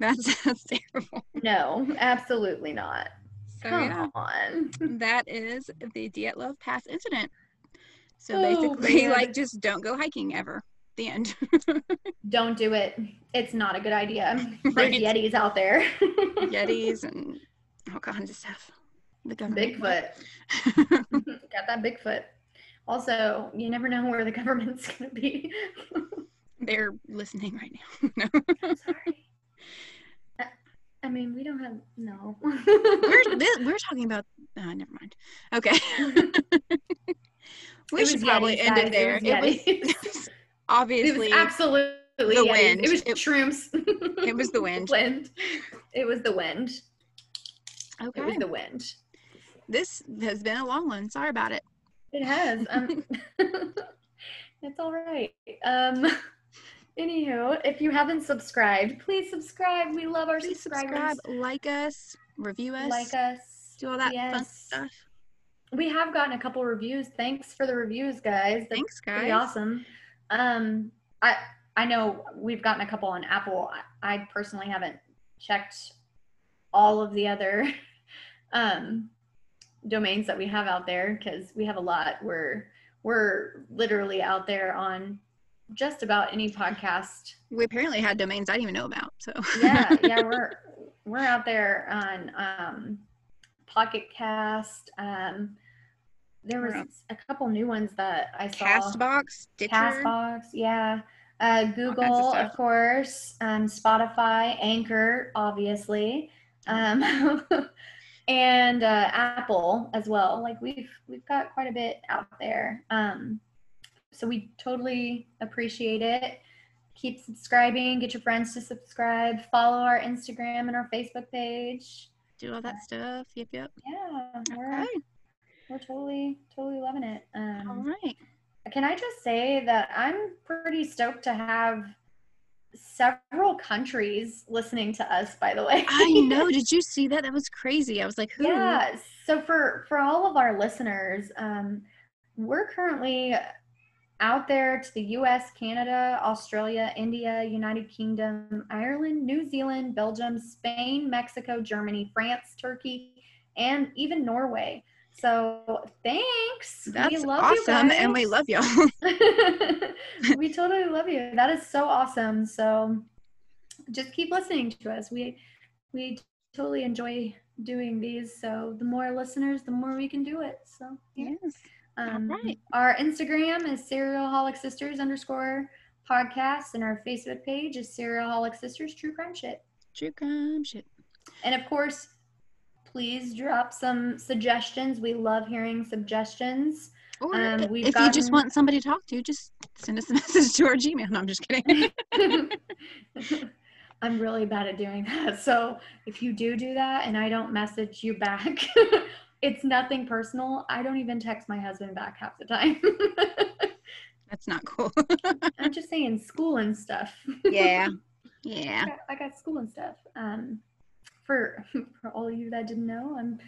S1: That's terrible.
S2: no, absolutely not.
S1: So
S2: Come
S1: yeah,
S2: on.
S1: that is the Dyatlov Pass incident. So
S2: Oh,
S1: basically,
S2: man.
S1: like, just don't go hiking ever. The end.
S2: Don't do it. It's not a good idea. There's
S1: Right.
S2: Yetis out there.
S1: Yetis and all kinds of stuff. The government.
S2: Bigfoot. Got that Bigfoot. Also, you never know where the government's going to be.
S1: They're listening right now. no.
S2: Sorry. I, mean, we don't have no.
S1: we're this, we're talking about. Uh, never mind. Okay. we should probably end
S2: guys.
S1: it there.
S2: It
S1: It
S2: was
S1: it was
S2: it
S1: obviously
S2: was absolutely
S1: the wind.
S2: It was
S1: It-
S2: shrooms.
S1: it was the wind.
S2: wind. It was the wind.
S1: okay.
S2: It was the wind.
S1: this has been a long one. Sorry about it.
S2: It has. Um, it's all right. Um, anywho, if you haven't subscribed, please subscribe. We love our
S1: Please
S2: subscribers.
S1: subscribe, like us, review us,
S2: Like us.
S1: do all that fun stuff.
S2: We have gotten a couple reviews. Thanks for the reviews, guys. That's
S1: Thanks,
S2: pretty
S1: guys.
S2: awesome. Um, I I know we've gotten a couple on Apple. I, I personally haven't checked all of the other um, domains that we have out there because we have a lot. We're we're literally out there on just about any podcast.
S1: We apparently had domains I didn't even know about. So
S2: Yeah, yeah, we're we're out there on um, Pocket Cast. Um, there was a couple new ones that I saw.
S1: Castbox, Stitcher.
S2: Castbox, yeah. Uh, Google, of,
S1: stuff.
S2: course. Um, Spotify, Anchor, obviously, um, and uh, Apple as well. Like we've we've got quite a bit out there. Um, so we totally appreciate it. Keep subscribing. Get your friends to subscribe. Follow our Instagram and our Facebook page.
S1: Do all that stuff. Yep, yep.
S2: Yeah, we're
S1: Okay.
S2: we're totally totally loving it. Um,
S1: All right.
S2: can I just say that I'm pretty stoked to have several countries listening to us, by the way.
S1: I know. Did you see that? That was crazy. I was like, who?
S2: yeah. So for for all of our listeners, um, we're currently out there to the US, Canada, Australia, India, United Kingdom, Ireland, New Zealand, Belgium, Spain, Mexico, Germany, France, Turkey, and even Norway. So thanks. We
S1: That's
S2: love you
S1: awesome. And we love y'all.
S2: we totally love you. That is so awesome. So just keep listening to us. We we totally enjoy doing these. So the more listeners, the more we can do it. So yeah.
S1: yes.
S2: Um,
S1: right.
S2: Our Instagram is Serialholic Sisters underscore podcast, and our Facebook page is Serialholic Sisters True Crime Shit.
S1: True crime shit.
S2: And of course, please drop some suggestions. We love hearing suggestions.
S1: Or
S2: Um,
S1: i-
S2: we've
S1: if you just want somebody to talk to, just send us a message to our Gmail. No, I'm just kidding.
S2: I'm really bad at doing that. So if you do do that and I don't message you back, it's nothing personal. I don't even text my husband back half the time.
S1: That's not cool.
S2: I'm just saying school and stuff.
S1: yeah.
S2: I
S1: Yeah.
S2: got, I got school and stuff. Um, for for all of you that didn't know, I'm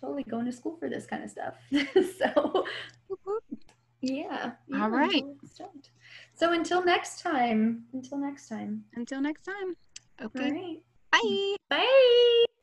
S2: totally going to school for this kind of stuff. so yeah. yeah,
S1: All
S2: totally. So until next time. Until next time.
S1: Until next time. Okay.
S2: right.
S1: Bye.
S2: Bye.